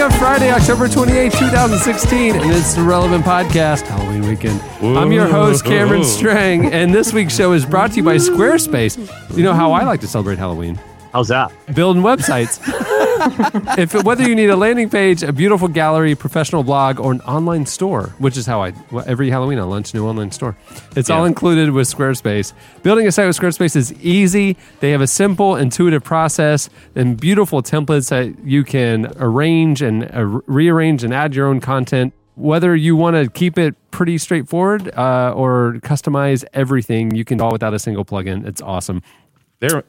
Of Friday, October 28, 2016, and it's the Relevant Podcast, Halloween weekend. I'm your host, Cameron Strang, and this week's show is brought to you by Squarespace. You know how I like to celebrate Halloween? How's that? Building websites. if whether you need a landing page, a beautiful gallery, professional blog, or an online store, which is how I every Halloween I launch a new online store. It's all included with Squarespace. Building a site with Squarespace is easy. They have a simple, intuitive process and beautiful templates that you can arrange and uh, rearrange and add your own content. Whether you want to keep it pretty straightforward uh, or customize everything, you can do all without a single plugin. It's awesome. They're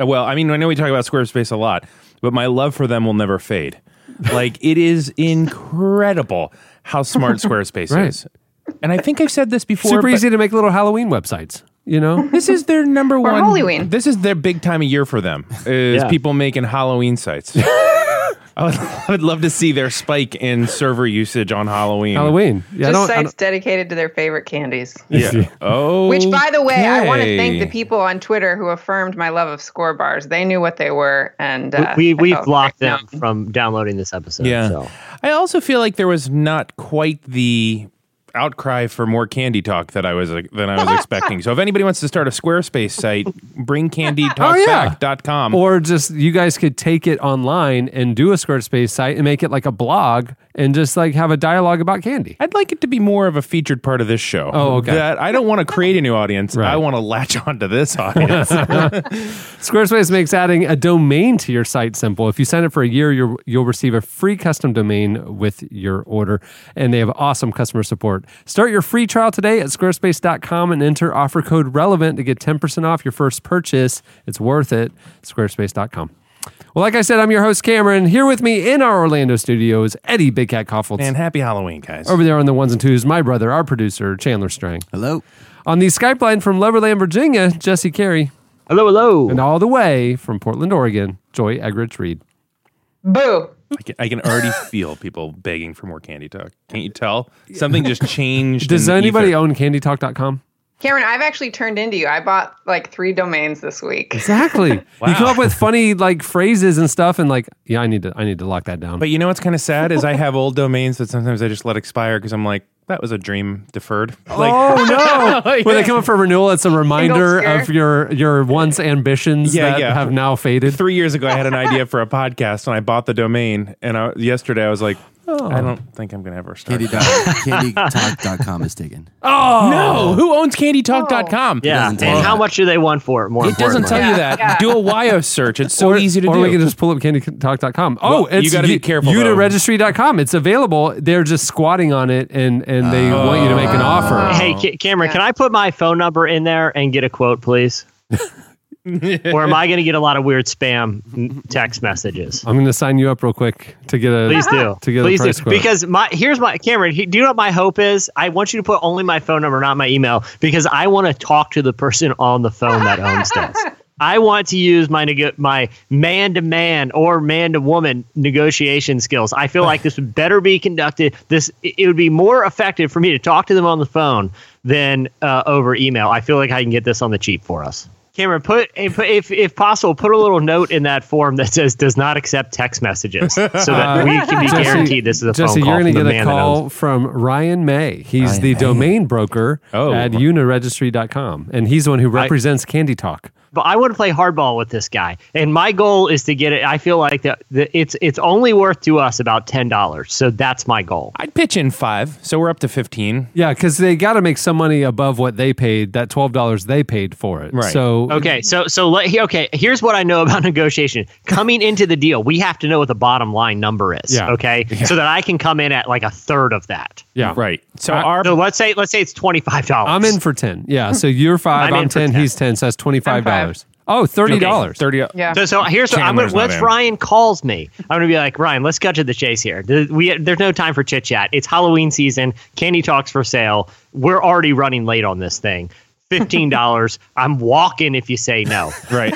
uh, well, I mean, I know we talk about Squarespace a lot, but my love for them will never fade. Like it is incredible how smart Squarespace Right. is. And I think I've said this before. Super easy to make little Halloween websites. You know, This is their number one. Halloween. This is their big time of year for them. Is Yeah. people making Halloween sites. I would, I would love to see their spike in server usage on Halloween. Halloween. Yeah, I Just don't, I sites dedicated to their favorite candies. Yeah. Oh. Which, by the way, I want to thank the people on Twitter who affirmed my love of Skor bars. They knew what they were, and uh, we I we felt blocked very them known. from downloading this episode. Yeah. So. I also feel like there was not quite the outcry for more candy talk that I was uh, than I was expecting. So if anybody wants to start a Squarespace site, bringcandytalkback.com. Oh, or just you guys could take it online and do a Squarespace site and make it like a blog and just like have a dialogue about candy. I'd like it to be more of a featured part of this show. Oh, okay. That I don't want to create a new audience. Right. I want to latch onto this audience. Squarespace makes adding a domain to your site simple. If you sign up for a year, you'll receive a free custom domain with your order, and they have awesome customer support. Start your free trial today at squarespace.com and enter offer code RELEVANT to get 10% off your first purchase. It's worth it. Squarespace.com. Well, like I said, I'm your host, Cameron. Here with me in our Orlando studios, Eddie Big Cat Kaufholz. and happy Halloween, guys. Over there on the ones and twos, my brother, our producer, Chandler Strang. Hello. On the Skype line from Loverland, Virginia, Jesse Carey. Hello, hello. And all the way from Portland, Oregon, Joy Eggerichs Reed. Boo. I can, I can already feel people begging for more candy talk. Can't you tell? Something just changed. Does anybody ether. own candytalk.com? Cameron, I've actually turned into you. I bought like three domains this week. Exactly. You come up with funny like phrases and stuff and like, yeah, I need to I need to lock that down. But you know what's kind of sad is I have old domains that sometimes I just let expire because I'm like, that was a dream deferred. Oh, like, oh no! When they come up for renewal, it's a reminder of your your once ambitions Yeah, that yeah. have now faded. three years ago, I had an idea for a podcast and I bought the domain. And I, yesterday, I was like, Oh. I don't think I'm going to ever start. Candy dot, candytalk.com is taken. Oh No, who owns candytalk.com? yeah. And tell how much do they want for it? More It doesn't tell importantly. you that. Yeah. Do a YO search. It's so or, easy to or do. Or we can just pull up candytalk.com. Oh, Well, it's you gotta be careful, though. Uniregistry.com. It's available. They're just squatting on it and and they oh. want you to make an offer. Hey, Ca- Cameron, can I put my phone number in there and get a quote, please? or am I going to get a lot of weird spam text messages? I'm going to sign you up real quick to get a Please do. to get Please a price do. quote. Because my here's my Cameron. he- Do you know what my hope is? I want you to put only my phone number, not my email, because I want to talk to the person on the phone that owns this. I want to use my nego- my man to man or man to woman negotiation skills. I feel like this would better be conducted. This it it would be more effective for me to talk to them on the phone than uh, over email. I feel like I can get this on the cheap for us. Cameron, put, eh, if if possible, put a little note in that form that says "does not accept text messages," so that we can be Jesse- guaranteed this is a Jesse, phone call you're from gonna get a call from Ryan May. He's Ryan the May. domain broker Oh. at uniregistry.com, and he's the one who represents Candy Talk. But I want to play hardball with this guy, and my goal is to get it. I feel like that that it's it's only worth to us about ten dollars, so that's my goal. I'd pitch in five, so we're up to 15. Yeah, because they got to make some money above what they paid. That twelve dollars they paid for it. Right. So Okay, so so let okay. Here's what I know about negotiation. Coming into the deal, we have to know what the bottom line number is. Yeah. Okay, so that I can come in at like a third of that. yeah, Right. So I- our So let's say let's say it's twenty five dollars. I'm in for ten. Yeah. So you're 5 I'm I'm, ten, 10. He's ten. So that's twenty five dollars. Oh, thirty dollars. Thirty. Yeah. So, so here's what I'm gonna, Chandler's not once in. Ryan calls me, I'm gonna be like, Ryan, let's cut to the chase here. The- We there's no time for chit chat. It's Halloween season. Candy talks for sale. We're already running late on this thing. Fifteen dollars. I'm walking if you say no. Right.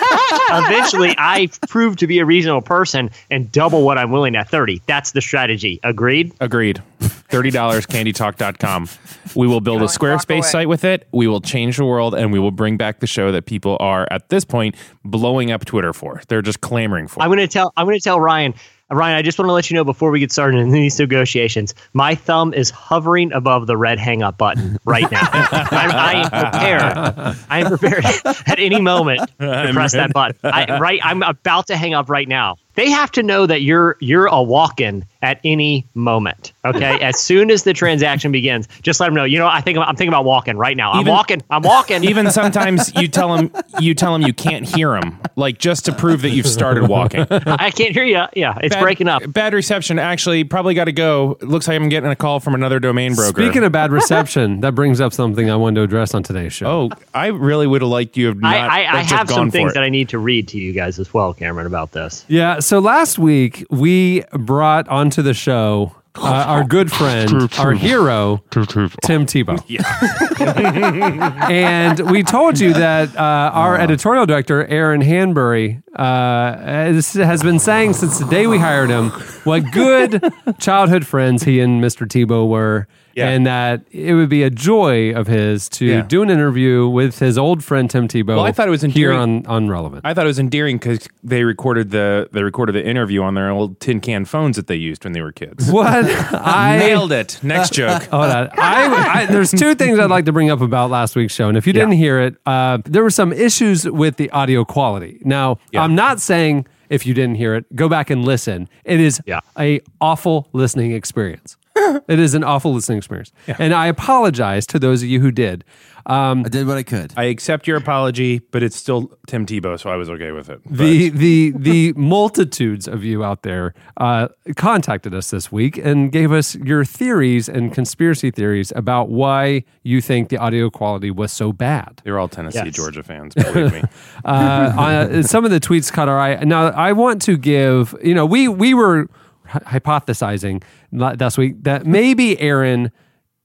Eventually, I prove to be a reasonable person and double what I'm willing at thirty. That's the strategy. Agreed. Agreed. $30 candytalk.com. We will build a Go and walk Squarespace site with it. We will change the world and we will bring back the show that people are at this point blowing up Twitter for. They're just clamoring for. I'm gonna tell. I'm gonna tell Ryan. Ryan, I just want to let you know before we get started in these negotiations, my thumb is hovering above the red hang up button right now. I, I am prepared. I am prepared at any moment to press that button. I, right, I'm about to hang up right now. They have to know that you're you're a walk-in at any moment. Okay, as soon as the transaction begins, just let them know. You know, I think I'm thinking about walking right now. I'm Even- walking. I'm walking. Even sometimes you tell them you tell them you can't hear them, like just to prove that you've started walking. I can't hear you. Yeah, it's Bad- breaking up. Bad reception. Actually, probably got to go. Looks like I'm getting a call from another domain broker. Speaking of bad reception, that brings up something I wanted to address on today's show. oh, I really would have liked you have not. I, I, I have gone some things that I need to read to you guys as well, Cameron, about this. Yeah. So last week we brought onto the show uh, our good friend, our hero, Tim Tebow. and we told you that uh, our editorial director, Aaron Hanbury, uh, has, has been saying since the day we hired him what good childhood friends he and Mr. Tebow were. Yeah. And that it would be a joy of his to Yeah. do an interview with his old friend Tim Tebow. Well, I thought it was endearing- on, on Relevant. I thought it was endearing because they recorded the they recorded the interview on their old tin can phones that they used when they were kids. what I Nailed it. Next joke. Hold on. I, I, there's two things I'd like to bring up about last week's show. And if you didn't hear it, uh, there were some issues with the audio quality. Now, Yeah. I'm not saying if you didn't hear it, go back and listen. It is Yeah. a awful listening experience. it is an awful listening experience. And I apologize to those of you who did. Um, I did what I could. I accept your apology, but it's still Tim Tebow, so I was okay with it. But- the the the multitudes of you out there uh, contacted us this week and gave us your theories and conspiracy theories about why you think the audio quality was so bad. they're all Tennessee, Yes. Georgia fans. Believe me. uh, uh, some of the tweets caught our eye. Now, I want to give, you know, we we were hy- hypothesizing la- last week that maybe Aaron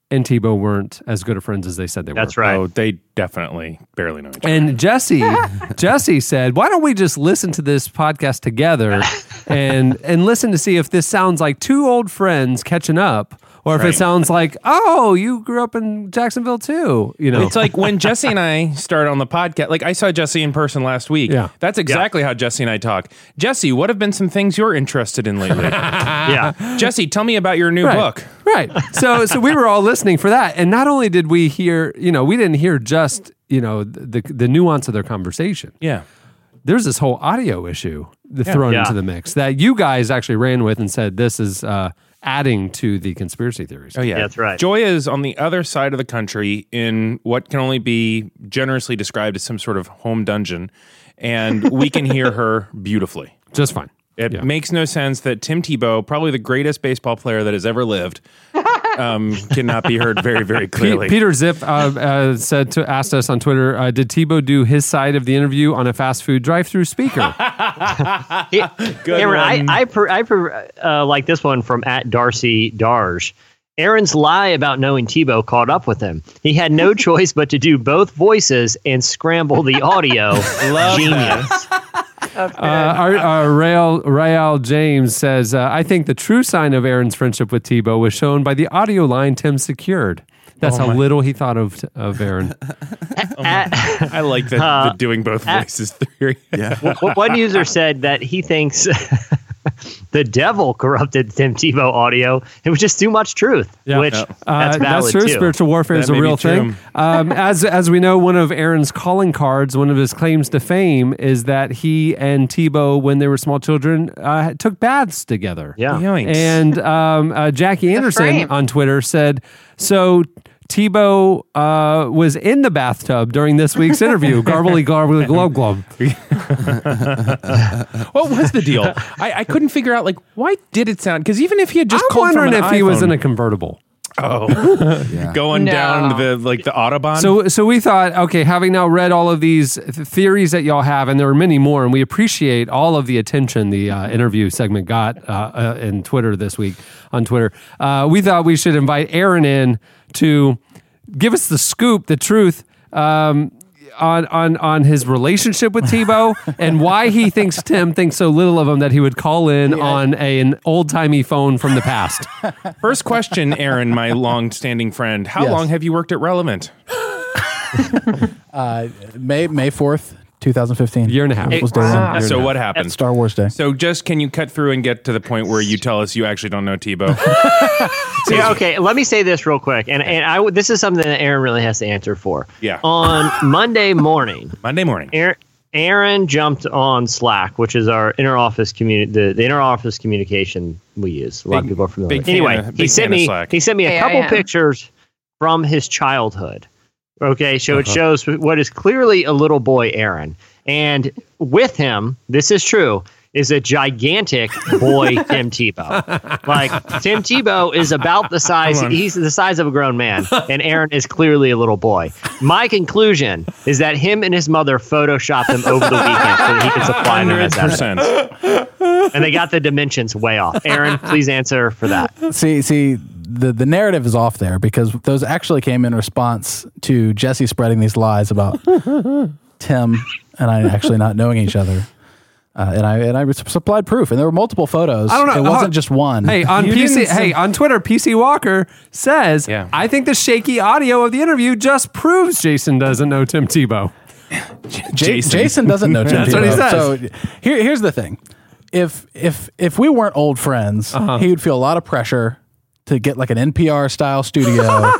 and Tebow weren't as good of friends as they said they That's were. right. Oh, they definitely barely know each other. And Jesse, Jesse said, "Why don't we just listen to this podcast together and and listen to see if this sounds like two old friends catching up, or if it sounds like, oh, you grew up in Jacksonville too, you know?" It's like when Jesse and I started on the podcast. Like I saw Jesse in person last week. Yeah. That's exactly how Jesse and I talk. Jesse, what have been some things you're interested in lately? yeah. Jesse, tell me about your new right. book. Right. So so we were all listening for that, and not only did we hear, you know, we didn't hear just you know the the nuance of their conversation. Yeah. There's this whole audio issue th- thrown Yeah. into the mix that you guys actually ran with and said this is uh, adding to the conspiracy theories. Oh yeah, That's right. Joya is on the other side of the country in what can only be generously described as some sort of home dungeon, and we can hear her beautifully. Just fine. It Yeah. makes no sense that Tim Tebow, probably the greatest baseball player that has ever lived, um, cannot be heard very, very Pe- clearly. Peter Zip uh, uh, said to asked us on Twitter, uh, did Tebow do his side of the interview on a fast food drive-through speaker? He- Cameron, I, one. I, per, I per, uh, like this one from at Darcy Darge. Aaron's lie about knowing Tebow caught up with him. He had no choice but to do both voices and scramble the audio. Genius. That's good. Uh, our, our Rael, Rael James says, uh, I think the true sign of Aaron's friendship with Tebow was shown by the audio line Tim secured. That's how little he thought of of Aaron. At- I like the, the doing both voices theory. Yeah. one user said that he thinks the devil corrupted Tim Tebow audio. It was just too much truth, Yeah. which Uh, that's valid true. too. Spiritual warfare is a real thing. Um, as as we know, one of Aaron's calling cards, one of his claims to fame, is that he and Tebow, when they were small children, uh, took baths together. Yeah. Yoinks. And um, uh, Jackie Anderson on Twitter said, so. Tebow uh, was in the bathtub during this week's interview. Garbly, garbly, glub, glub. What was the deal? I, I couldn't figure out like why did it sound because even if he had just I'm called from wondering an if he was in a convertible. Oh, Yeah. going No. down the like the autobahn. So, so we thought, okay, having now read all of these th- theories that y'all have, and there are many more, and we appreciate all of the attention the uh, interview segment got uh, uh, in Twitter this week on Twitter. Uh, we thought we should invite Aaron in to give us the scoop, the truth. Um, on, on on his relationship with Tebow and why he thinks Tim thinks so little of him that he would call in on a, an old timey phone from the past. First question, Aaron, my long-standing friend. How Yes. long have you worked at Relevant? Uh, May May fourth, two thousand fifteen. Year and a half. was day Wow. one. So what happened? Star Wars Day. So just can you cut through and get to the point where you tell us you actually don't know Tebow? Yeah, okay. Let me say this real quick, and and I this is something that Aaron really has to answer for. Yeah. On Monday morning, Monday morning. Aaron, Aaron jumped on Slack, which is our inner office communi- the, the inner office communication we use. A lot of people are familiar. big fan anyway, of- he sent me Slack. he sent me a Hey, couple pictures from his childhood. Okay, so it Uh-huh. shows what is clearly a little boy, Aaron, and with him, this is true. Is a gigantic boy Tim Tebow. Like Tim Tebow is about the size. He's the size of a grown man, and Aaron is clearly a little boy. My conclusion is that him and his mother photoshopped him over the weekend so that he could supply them Hundred as evidence. And they got the dimensions way off. Aaron, please answer for that. See, see, the the narrative is off there because those actually came in response to Jesse spreading these lies about Tim and I actually not knowing each other. Uh, and I and I supplied proof, and there were multiple photos. I don't know. It wasn't Huh. just one. Hey, on You PC, hey, on Twitter, PC Walker says, Yeah. I think the shaky audio of the interview just proves Jason doesn't know Tim Tebow. Ja- Jason. Jason. doesn't know Tim That's what he Tebow. says. So here, here's the thing: if if if we weren't old friends, Uh-huh. he would feel a lot of pressure to get like an NPR style studio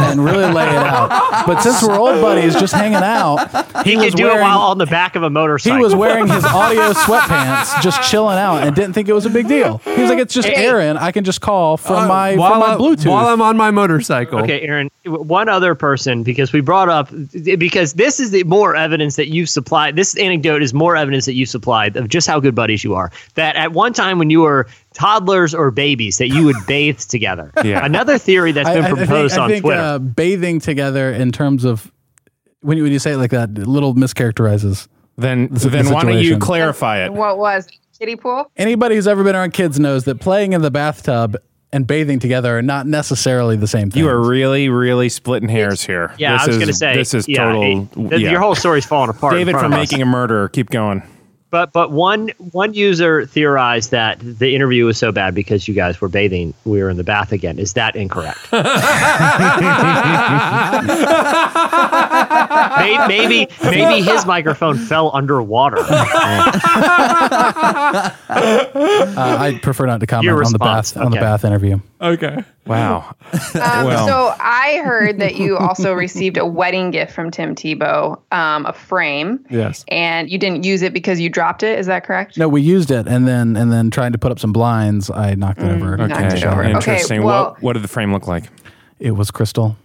and really lay it out. But since we're old buddies, just hanging out, He, was could do it wearing- while on the back of a motorcycle. He was wearing his audio sweatpants, just chilling out, and didn't think it was a big deal. He was like, "It's just Hey. Aaron. I can just call from uh, my while, from my I- Bluetooth." while I'm on my motorcycle. Okay, Aaron, one other person, because we brought up, because this is the more evidence that you've supplied. This anecdote is more evidence that you supplied of just how good buddies you are. That at one time when you were toddlers or babies, that you would bathe together. Yeah. Another theory that's been I- I proposed think, I think Twitter. uh, bathing together in terms of when you, when you say it like that, a little mischaracterizes. Then the then why don't you situation. clarify it? What was kiddie pool? Anybody who's ever been around kids knows that playing in the bathtub and bathing together are not necessarily the same thing. You are really, really splitting hairs here. yeah, This I was going to say this is yeah, total. it- yeah. Your whole story's falling apart. David from making a murderer. Keep going. But but one one user theorized that the interview was so bad because you guys were bathing. We were in the bath again. Is that incorrect? maybe, maybe maybe his microphone fell underwater. Uh, I prefer not to comment on the response, bath on the bath interview. Okay. Wow. Um, Well. so I heard that you also received a wedding gift from Tim Tebow, um, a frame, Yes. and you didn't use it because you dropped it. Is that correct? No, we used it, and then and then trying to put up some blinds, I knocked it mm, over. Okay. it over. Okay, Interesting. well- what what did the frame look like? It was crystal.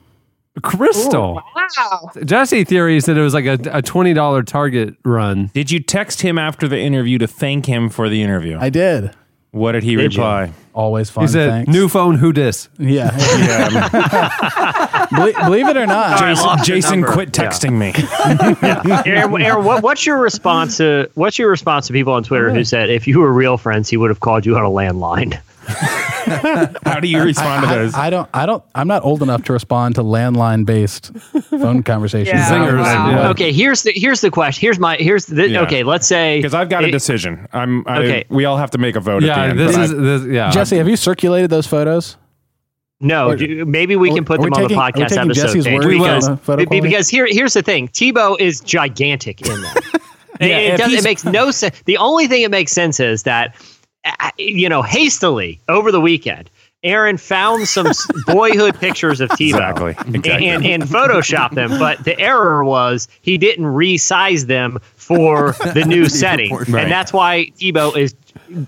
Crystal. Wow. Jesse theories that it was like a, a $20 Target run. Did you text him after the interview to thank him for the interview? I did. What did he Did you? reply? Always fun. He said, thanks. new phone, who dis? Yeah. Yeah, believe, believe it or not, I Jason, lost your Jason number. quit Yeah. texting me. Aaron, Aaron, what, what's your response to what's your response to people on Twitter who said if you were real friends, he would have called you on a landline? How do you respond to those? I don't. I don't. I'm not old enough to respond to landline based phone conversations. Yeah. Zingers. Wow. Yeah. Okay, here's the here's the question. Here's my here's the Yeah. okay. Let's say Because I've got a decision. I'm. I, Okay. We all have to make a vote at the Yeah, end. this is, this, yeah. Jesse, have you circulated those photos? No, Or- maybe we can put them on taking- the are we podcast episode Jesse's page word because, on the photo because here here's the thing. Tebow is gigantic in that. Yeah, it, if does, he's- it makes no sense. The only thing it makes sense is that uh, you know hastily over the weekend. Aaron found some boyhood pictures of Tebow Exactly, exactly. And, and photoshopped them, but the error was he didn't resize them for the new setting, Right. and that's why Tebow is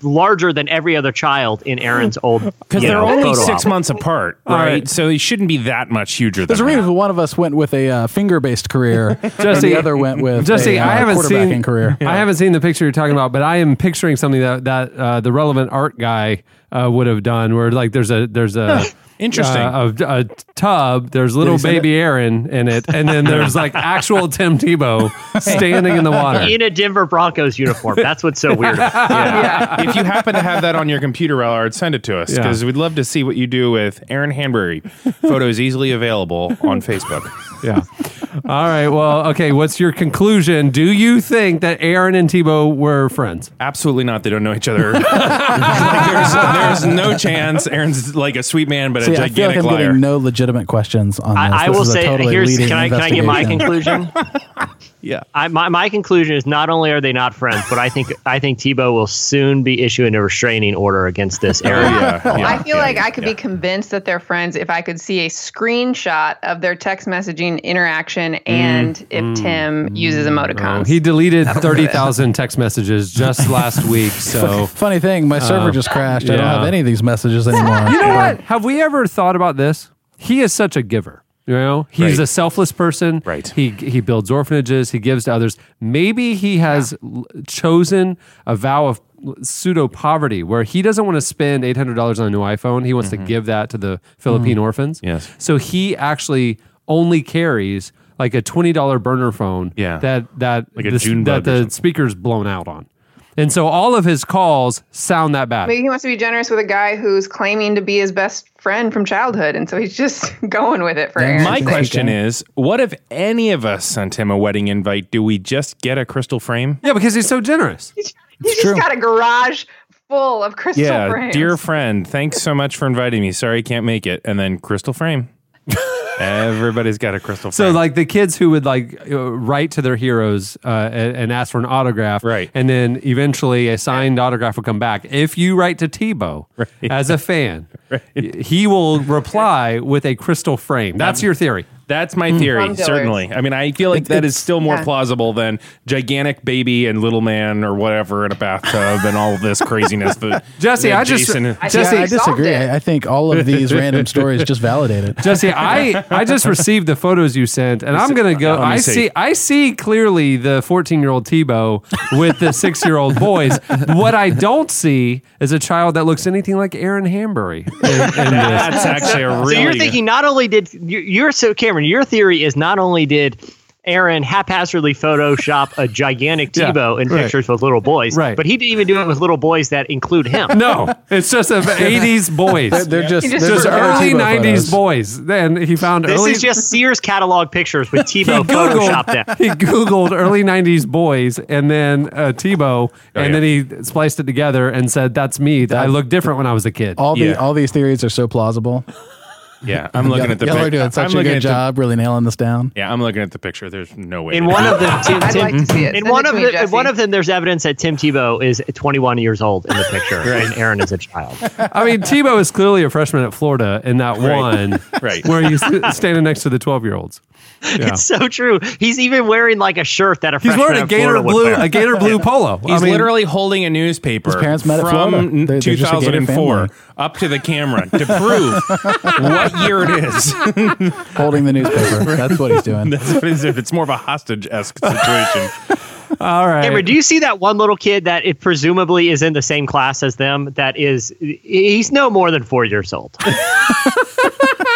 larger than every other child in Aaron's old. Because they're know, only photo six album. months apart, All right? right. So he shouldn't be that much huger There's a than reason one of us went with a uh, finger based career, and Jesse- the other went with Jesse, a uh, I haven't quarterbacking seen career. I haven't seen the picture you're talking about, but I am picturing something that that uh, the relevant art guy uh, would have done, where like there's a there's a Interesting. uh, a, a tub. There's little baby Aaron in it, and then there's like actual Tim Tebow standing in the water. In a Denver Broncos uniform. That's what's so weird. Yeah. if you happen to have that on your computer, Allard, send it to us Yeah. because we'd love to see what you do with Aaron Hanbury. Photos easily available on Facebook. Yeah. All right. Well, okay. What's your conclusion? Do you think that Aaron and Tebow were friends? Absolutely not. They don't know each other. there's, there's no chance. Aaron's like a sweet man, but See, a I feel like I'm liar. getting no legitimate questions on this. I, I This will is a say totally here's leading can I can I get my conclusion? yeah. I, my, my conclusion is not only are they not friends, but I think I think Tebow will soon be issuing a restraining order against this oh, area. Yeah, yeah, I feel yeah, like I could yeah. be convinced that they're friends if I could see a screenshot of their text messaging interaction and mm, if mm, Tim uses mm, emoticons. Oh, he deleted 30,000 text messages just last week. So, Funny thing, my server um, just crashed. I don't have any of these messages anymore. you know what? Have we ever thought about this? He is such a giver. You know, he's Right. a selfless person. Right. He he builds orphanages. He gives to others. Maybe he has l- chosen a vow of pseudo poverty where he doesn't want to spend eight hundred dollars on a new iPhone. He wants to give that to the Philippine orphans. Mm-hmm. Yes. So he actually only carries like a twenty dollar burner phone. Yeah. That that Like a the, that the speaker's blown out on, and so all of his calls sound that bad. Maybe he wants to be generous with a guy who's claiming to be his best friend from childhood, and so he's just going with it for Aaron's My question is, what if any of us sent him a wedding invite? Do we just get a crystal frame? Yeah, because he's so generous. He's just true. got a garage full of crystal Yeah, frames. dear friend, thanks so much for inviting me. Sorry I can't make it. And then crystal frame. Everybody's got a crystal frame. So like the kids who would like uh, write to their heroes uh, and, and ask for an autograph, Right. And then eventually a signed autograph will come back. If you write to Tebow as a fan, he will reply with a crystal frame. That's your theory. That's my mm. theory, From Dillard's. certainly. I mean, I feel like that is still more yeah. plausible than gigantic baby and little man or whatever in a bathtub and all of this craziness. That, Jesse, that I just- Jason- I Jesse- think I he disagree. it. I, I think all of these random stories just validate it. Jesse, I, I just received the photos you sent, and I'm gonna go. Oh, I see. see I see clearly the 14 year old Tebow with the six year old boys. What I don't see is a child that looks anything like Aaron Hanbury. In, in this. that's actually a really. So you're thinking not only did you- you're so Cameron, your theory is not only did Aaron haphazardly Photoshop a gigantic Yeah, Tebow in right. pictures with little boys, Right. But he didn't even do it with little boys that include him. No, it's just a 80s boys. They're just, just they're just Those are early Tebow 90s photos. boys. Then he found This early. is just Sears catalog pictures with he Tebow photoshopped googled, them. he googled early 90s boys and then uh, Tebow, and yeah. then he spliced it together and said, That's me. I look different when I was a kid. All, the, all these theories are so plausible. Yeah, I'm looking at the Y'all are pic- doing I'm such a looking good at the- job, really nailing this down. yeah, I'm looking at the picture. There's no way. In one of them, Tim, I'd Tim- like to see it. In Send one it of to me, the, in Jesse. one of them, there's evidence that Tim Tebow is 21 years old in the picture, and Aaron is a child. I mean, Tebow is clearly a freshman at Florida in that Right. one Right. where he's standing next to the 12 year olds. Yeah. It's so true. He's even wearing like a shirt that a He's freshman wearing a at gator Florida would blue, wear. a gator blue polo. He's I mean, literally holding a newspaper His parents met at from Florida. They're- they're just a Gator 2004 family. Up to the camera to prove what year it is. Holding the newspaper. That's what he's doing. That's what it is. It's more of a hostage esque situation. all right. Cameron, do you see that one little kid that it presumably is in the same class as them? That is, he's no more than four years old.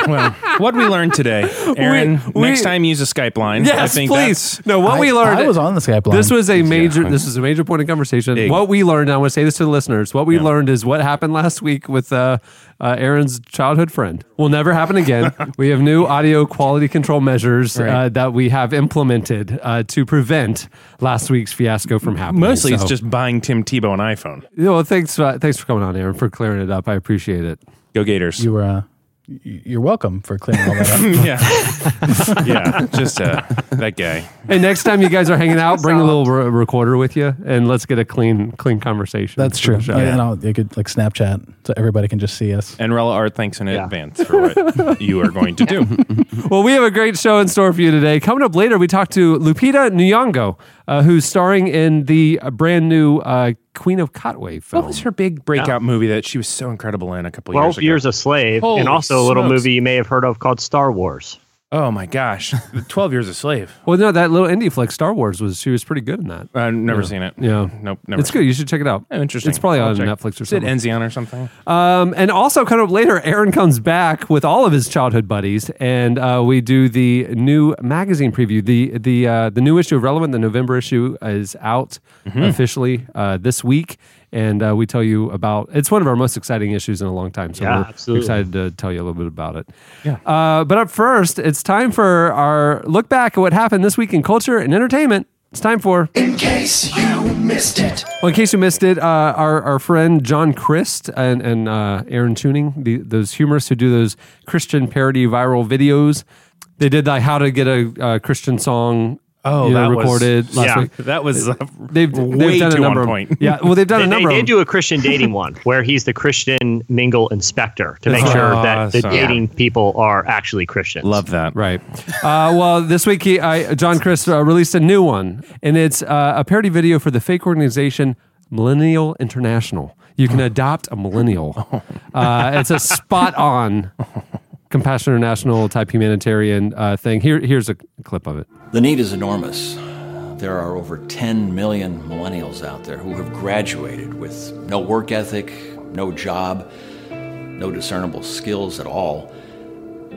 well, what we learned today, Aaron. We- we- next time, use a Skype line. I Yes, think please. that's No, what I, we learned. I was on the Skype line. This was a major. Yeah. This is a major point of conversation. Big. What we learned. I want to say this to the listeners. What we Yeah. learned is what happened last week with uh, uh, Aaron's childhood friend will never happen again. we have new audio quality control measures uh, that we have implemented uh, to prevent last week's fiasco from happening. mostly it's So- just buying Tim Tebow an iPhone. You know, thanks. Uh, thanks for coming on, Aaron, for clearing it up. I appreciate it. Go Gators. You were. Uh, y- you're welcome for clearing all that up. yeah, yeah. Just uh, that guy. Hey, next time you guys are hanging out, bring a little re- recorder with you, and let's get a clean, clean conversation. That's true. show. Yeah, And I'll, you could like Snapchat so everybody can just see us. And Rella Art, thanks in Yeah. advance for what you are going to do. Well, we have a great show in store for you today. Coming up later, we talk to Lupita Nyong'o, uh, who's starring in the uh, brand new uh, Queen of Katwe film. What was her big breakout movie that she was so incredible in a couple 12 years ago? years a slave, Holy and also a little movie you may have heard of called Star Wars. Oh my gosh, Twelve Years a Slave. Well, no, that little indie flick, Star Wars, was she was pretty good in that. I've never Yeah. seen it. Yeah. nope, never. It's good. You should check it out. Oh, interesting. It's probably I'll on check. Netflix or Is it something. Or something? Um, and also, kind of later, Aaron comes back with all of his childhood buddies, and uh, we do the new magazine preview. the the uh, The new issue of Relevant, the November issue, is out Mm-hmm. officially uh, this week, and uh, we tell you about. It's one of our most exciting issues in a long time, so Yeah, we're absolutely. excited to tell you a little bit about it. Yeah. Uh, but up first, it's time for our look back at what happened this week in culture and entertainment. It's time for In case you missed it. well, in case you missed it, uh, our, our friend John Crist and, and uh, Aaron Chewning, the, those humorists who do those Christian parody viral videos, they did the how to get a, uh Christian song Oh, you know, that was- last yeah. week. That was uh, They've, way they've done a number on of- point. Yeah, well, they've done They, a they number did of do a Christian dating one where he's the Christian mingle inspector to make sure that the Awesome. dating people are actually Christians. love that. Right. Uh, well, this week he, I, John Crist uh, released a new one, and it's uh, a parody video for the fake organization Millennial International. You can adopt a millennial. Uh, it's a spot on Compassion International type humanitarian uh, thing. Here, here's a clip of it. The need is enormous. There are over 10 million millennials out there who have graduated with no work ethic, no job, no discernible skills at all,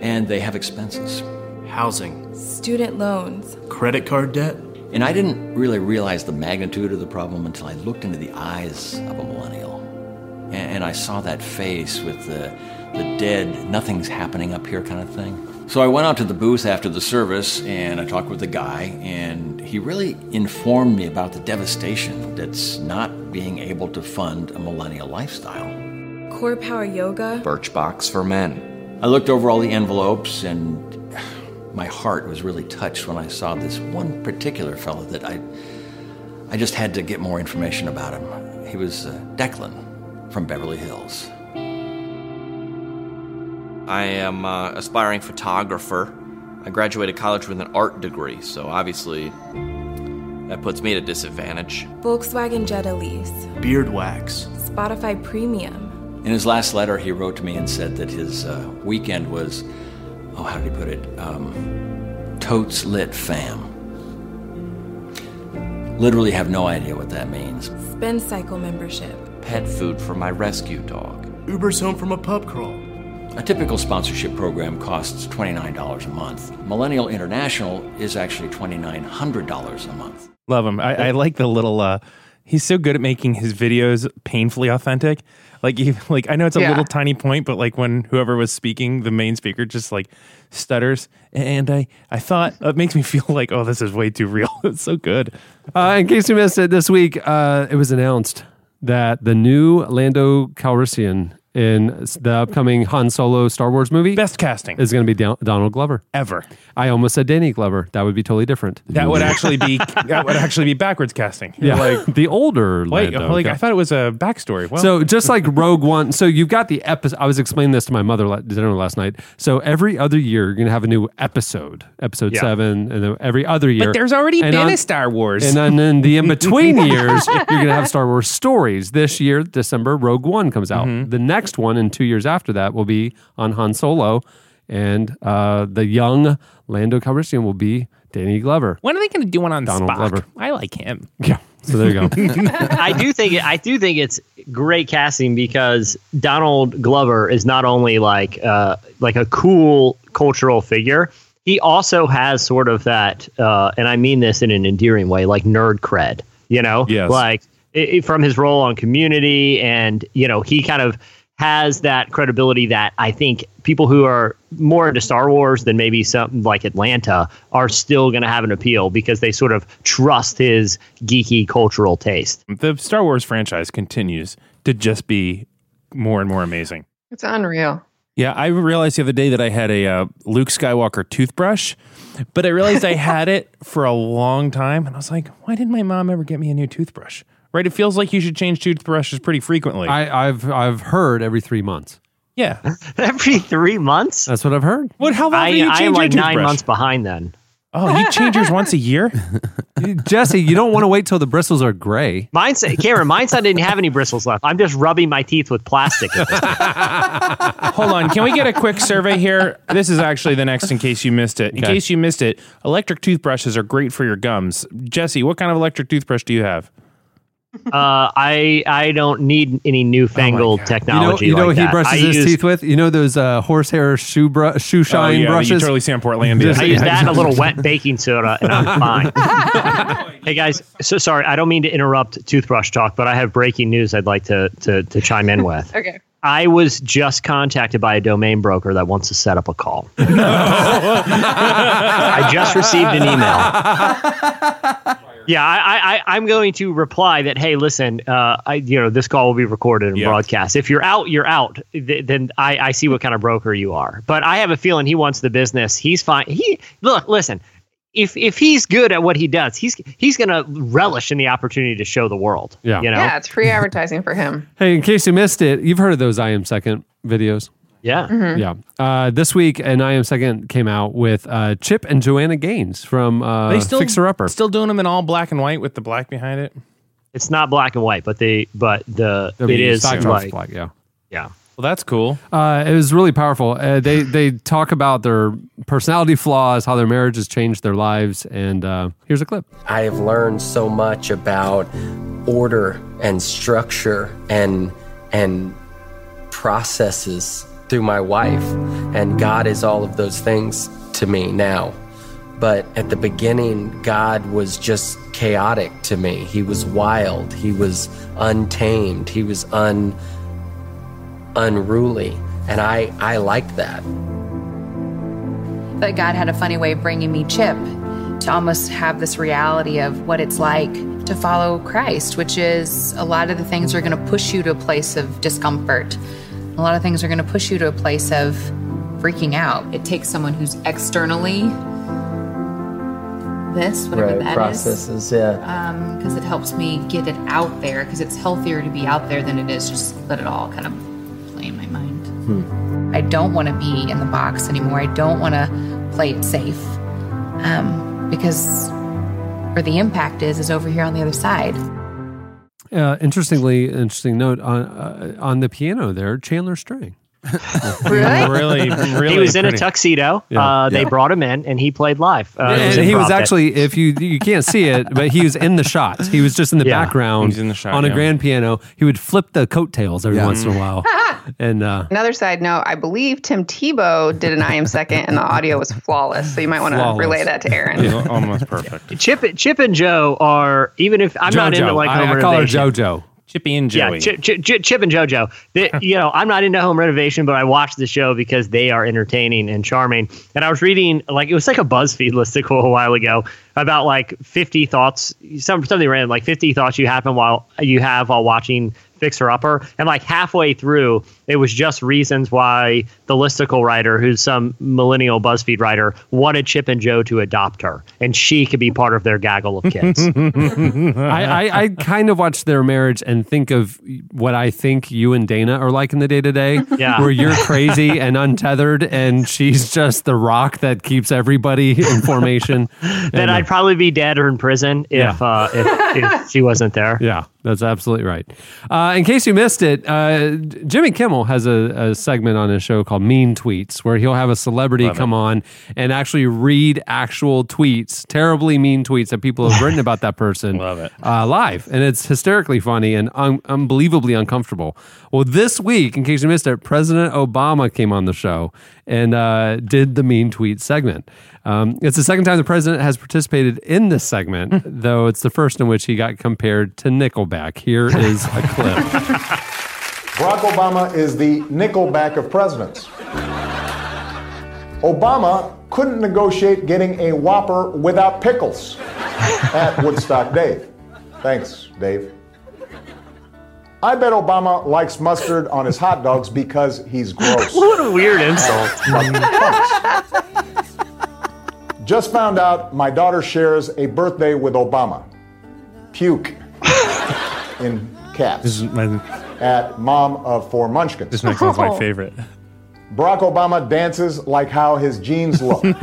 and they have expenses. Housing, Student loans. credit card debt. And I didn't really realize the magnitude of the problem until I looked into the eyes of a millennial. And, and I saw that face with the, the dead, nothing's happening up here kind of thing. So I went out to the booth after the service and I talked with the guy, and he really informed me about the devastation that's not being able to fund a millennial lifestyle. Core Power Yoga. Birchbox for men. I looked over all the envelopes and my heart was really touched when I saw this one particular fellow that I I just had to get more information about him. He was uh, Declan from Beverly Hills. I am uh, aspiring photographer. I graduated college with an art degree, so obviously that puts me at a disadvantage. Volkswagen Jetta lease. Beard wax. Spotify Premium. In his last letter, he wrote to me and said that his uh, weekend was, oh, how did he put it? Um, totes lit fam. Literally have no idea what that means. Spin Cycle membership. Pet food for my rescue dog. Uber's home from a pub crawl. A typical sponsorship program costs $29 a month. Millennial International is actually $2,900 a month. Love him. I, I like the little. uh He's so good at making his videos painfully authentic. Like, he, like I know it's a Yeah. little tiny point, but like when whoever was speaking, the main speaker just like stutters, and I, I thought it makes me feel like, oh, this is way too real. it's so good. Uh, in case you missed it this week, uh, it was announced that the new Lando Calrissian in the upcoming Han Solo Star Wars movie Best casting is going to be Don- Donald Glover. ever. I almost said Danny Glover. That would be totally different. That would actually be that would actually be backwards casting. Yeah, Like, the older wait, Lando. like I thought it was a backstory. Well, so just like Rogue One, so you've got the episode. I was explaining this to my mother at dinner last night. So every other year, you're going to have a new episode, episode Yeah. seven, and then every other year. but there's already And been on- a Star Wars. And then in the in between years, you're going to have Star Wars stories. This year, December, Rogue One comes out. Mm-hmm. The next one, in two years after that, will be on Han Solo, and uh, the young Lando Calrissian will be Danny Glover. when are they going to do one on Donald Spock? Glover. I like him. Yeah. So there you go. I do think it, I do think it's great casting because Donald Glover is not only like uh, like a cool cultural figure, he also has sort of that, uh, and I mean this in an endearing way, like nerd cred. You know, Yes. like i i- from his role on Community, and you know, he kind of has that credibility that I think people who are more into Star Wars than maybe something like Atlanta are still going to have an appeal because they sort of trust his geeky cultural taste. The Star Wars franchise continues to just be more and more amazing. It's unreal. Yeah, I realized the other day that I had a uh, Luke Skywalker toothbrush, but I realized I had it for a long time, and I was like, why didn't my mom ever get me a new toothbrush? Right? It feels like you should change toothbrushes pretty frequently. I, I've I've heard every three months. yeah. Every three months? That's what I've heard. What? How I, do you change I am your like nine toothbrush? months behind then. Oh, you change yours once a year? Jesse, you don't want to wait till the bristles are gray. Mine's Cameron. Mine's I didn't have any bristles left. I'm just rubbing my teeth with plastic. at this point. Hold on. Can we get a quick survey here? This is actually the next in case you missed it. In Okay. case you missed it, electric toothbrushes are great for your gums. Jesse, what kind of electric toothbrush do you have? Uh, I I don't need any newfangled You know, technology. you know like what he brushes I his use, teeth with? You know those uh, horsehair shoe bru- shoe shine oh, yeah, brushes? You totally Sam Portlandia. I use that and a little wet baking soda, and I'm fine. hey guys, so sorry. I don't mean to interrupt toothbrush talk, but I have breaking news. I'd like to to, to chime in with. Okay. I was just contacted by a domain broker that wants to set up a call. I just received an email. Yeah, I, I, I'm going to reply that. Hey, listen, uh, I, you know, this call will be recorded and Yeah. broadcast. If you're out, you're out. Th- then I, I see what kind of broker you are. But I have a feeling he wants the business. He's fine. He look, listen. If if he's good at what he does, he's he's going to relish in the opportunity to show the world. Yeah. you know. Yeah, it's free advertising for him. Hey, in case you missed it, you've heard of those I am second videos. Yeah. Mm-hmm. Yeah. Uh, this week, and I am second came out with uh, Chip and Joanna Gaines from uh, they still Fixer Upper. Still doing them in all black and white with the black behind it. It's not black and white, but they but the it is Stock like black, yeah. yeah. Well, that's cool. Uh, it was really powerful. Uh, they they talk about their personality flaws, how their marriage has changed their lives, and uh, here's a clip. I have learned so much about order and structure and and processes through my wife and God is all of those things to me now. But at the beginning God was just chaotic to me. He was wild, he was untamed, he was un unruly and I I liked that. But God had a funny way of bringing me Chip to almost have this reality of what it's like to follow Christ, which is a lot of the things are going to push you to a place of discomfort. A lot of things are going to push you to a place of freaking out. It takes someone who's externally this, whatever that is, processes, yeah. because it helps me get it out there. Because it's healthier to be out there than it is just let it all kind of play in my mind. Hmm. I don't want to be in the box anymore. I don't want to play it safe um, because where the impact is is over here on the other side. Uh, interestingly, interesting note on uh, on the piano there, Chandler Strang. Really? really, really. he was in a tuxedo. Yeah. Uh, They Yeah. brought him in, and he played live. Uh, it and he was improv. actually, if you you can't see it, but he was in the shot. He was just in the Yeah. background He's in the shot, on a grand piano. He would flip the coattails every Yeah. once in a while, and uh, Another side note, I believe Tim Tebow did an I am second and the audio was flawless. So you might want to relay that to Aaron. Al- Almost perfect. Chip Chip and Joe are even if I'm not JoJo. into like home I, I call her. JoJo. Chippy and Yeah, Joey. Chip, Chip, Chip, Chip and JoJo. They, you know, I'm not into home renovation, but I watch the show because they are entertaining and charming. And I was reading, like, it was like a BuzzFeed listicle a while ago about like 50 thoughts, some something random, like 50 thoughts you happen while you have while watching Fixer Upper. And like halfway through, it was just reasons why the listicle writer, who's some millennial BuzzFeed writer, wanted Chip and Joe to adopt her, and she could be part of their gaggle of kids. I, I, I kind of watch their marriage and think of what I think you and Dana are like in the day to day. Yeah. Where you're crazy and untethered, and she's just the rock that keeps everybody in formation. then And, I'd probably be dead or in prison if Yeah. uh, if, if she wasn't there. Yeah, that's absolutely right. Uh, in case you missed it, uh, Jimmy Kimmel has a, a segment on his show called Mean Tweets, where he'll have a celebrity come on and actually read actual tweets, terribly mean tweets that people have written about that person Love it. Uh, live. And it's hysterically funny and un- unbelievably uncomfortable. Well, this week, in case you missed it, President Obama came on the show and uh, did the Mean Tweet segment. Um, it's the second time the president has participated in this segment, though it's the first in which he got compared to Nickelback. Here is a clip. Barack Obama is the Nickelback of presidents. Obama couldn't negotiate getting a Whopper without pickles at Woodstock Dave. Thanks, Dave. I bet Obama likes mustard on his hot dogs because he's gross. What a weird insult. Just found out my daughter shares a birthday with Obama. Puke in caps This is my, at Mom of Four Munchkins. this next one's my oh. favorite. Barack Obama dances like how his jeans look.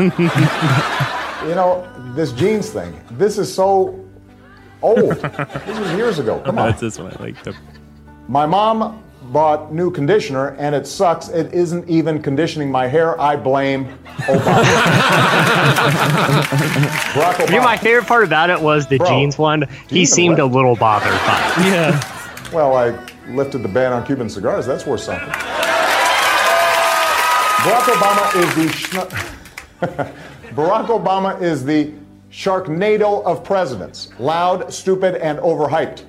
you know, this jeans thing. This is so old. this was years ago. Come on. That's this one I like. The, My mom bought new conditioner and it sucks. It isn't even conditioning my hair. I blame Obama. Barack You know, my favorite part about it was the Bro, jeans one. He seemed wet. a little bothered by it. yeah. Well, I lifted the ban on Cuban cigars. That's worth something. Barack Obama is the schn- Barack Obama is the Sharknado of presidents. Loud, stupid, and overhyped.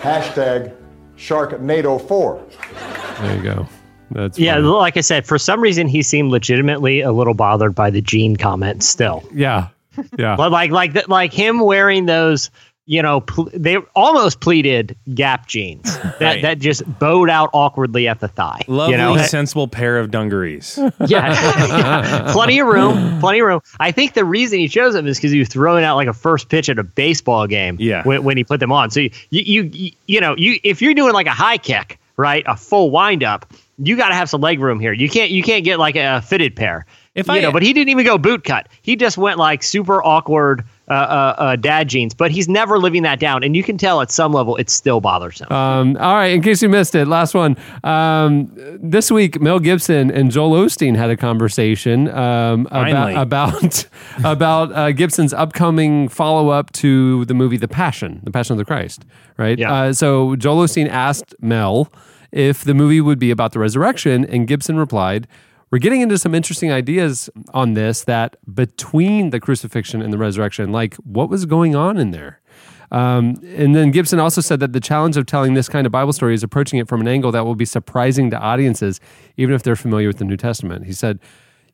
Hashtag Sharknado 4. There you go. That's Yeah, funny. like I said, for some reason he seemed legitimately a little bothered by the jean comment still. yeah, yeah. But like like th- like him wearing those, you know, pl- they almost pleated Gap jeans that Right. that just bowed out awkwardly at the thigh. Lovely, you know? sensible pair of dungarees. yeah. plenty of room, plenty of room. I think the reason he chose them is because he was throwing out like a first pitch at a baseball game. Yeah. When, when he put them on, so you, you you you know you if you're doing like a high kick, right, a full windup, you got to have some leg room here. You can't you can't get like a fitted pair. If you I- know, but he didn't even go boot cut. He just went like super awkward uh, uh, uh, dad jeans. But he's never living that down, and you can tell at some level it still bothersome. Um, all right, in case you missed it, last one. Um, this week, Mel Gibson and Joel Osteen had a conversation um, about about about uh, Gibson's upcoming follow up to the movie The Passion, The Passion of the Christ. Right. Yeah. Uh, so Joel Osteen asked Mel if the movie would be about the resurrection, and Gibson replied. We're getting into some interesting ideas on this that between the crucifixion and the resurrection, like what was going on in there? Um, and then Gibson also said that the challenge of telling this kind of Bible story is approaching it from an angle that will be surprising to audiences, even if they're familiar with the New Testament. He said,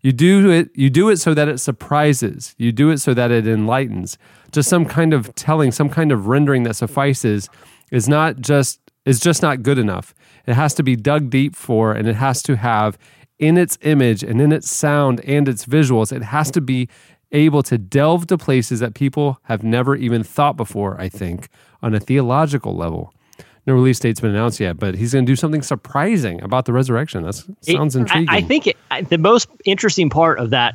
"You do it. You do it so that it surprises. You do it so that it enlightens. Just some kind of telling, some kind of rendering that suffices is not just is just not good enough. It has to be dug deep for, and it has to have." In its image and in its sound and its visuals, it has to be able to delve to places that people have never even thought before, I think, on a theological level. No release date's been announced yet, but he's going to do something surprising about the resurrection. That sounds It- I- intriguing. I, think it, I, the most interesting part of that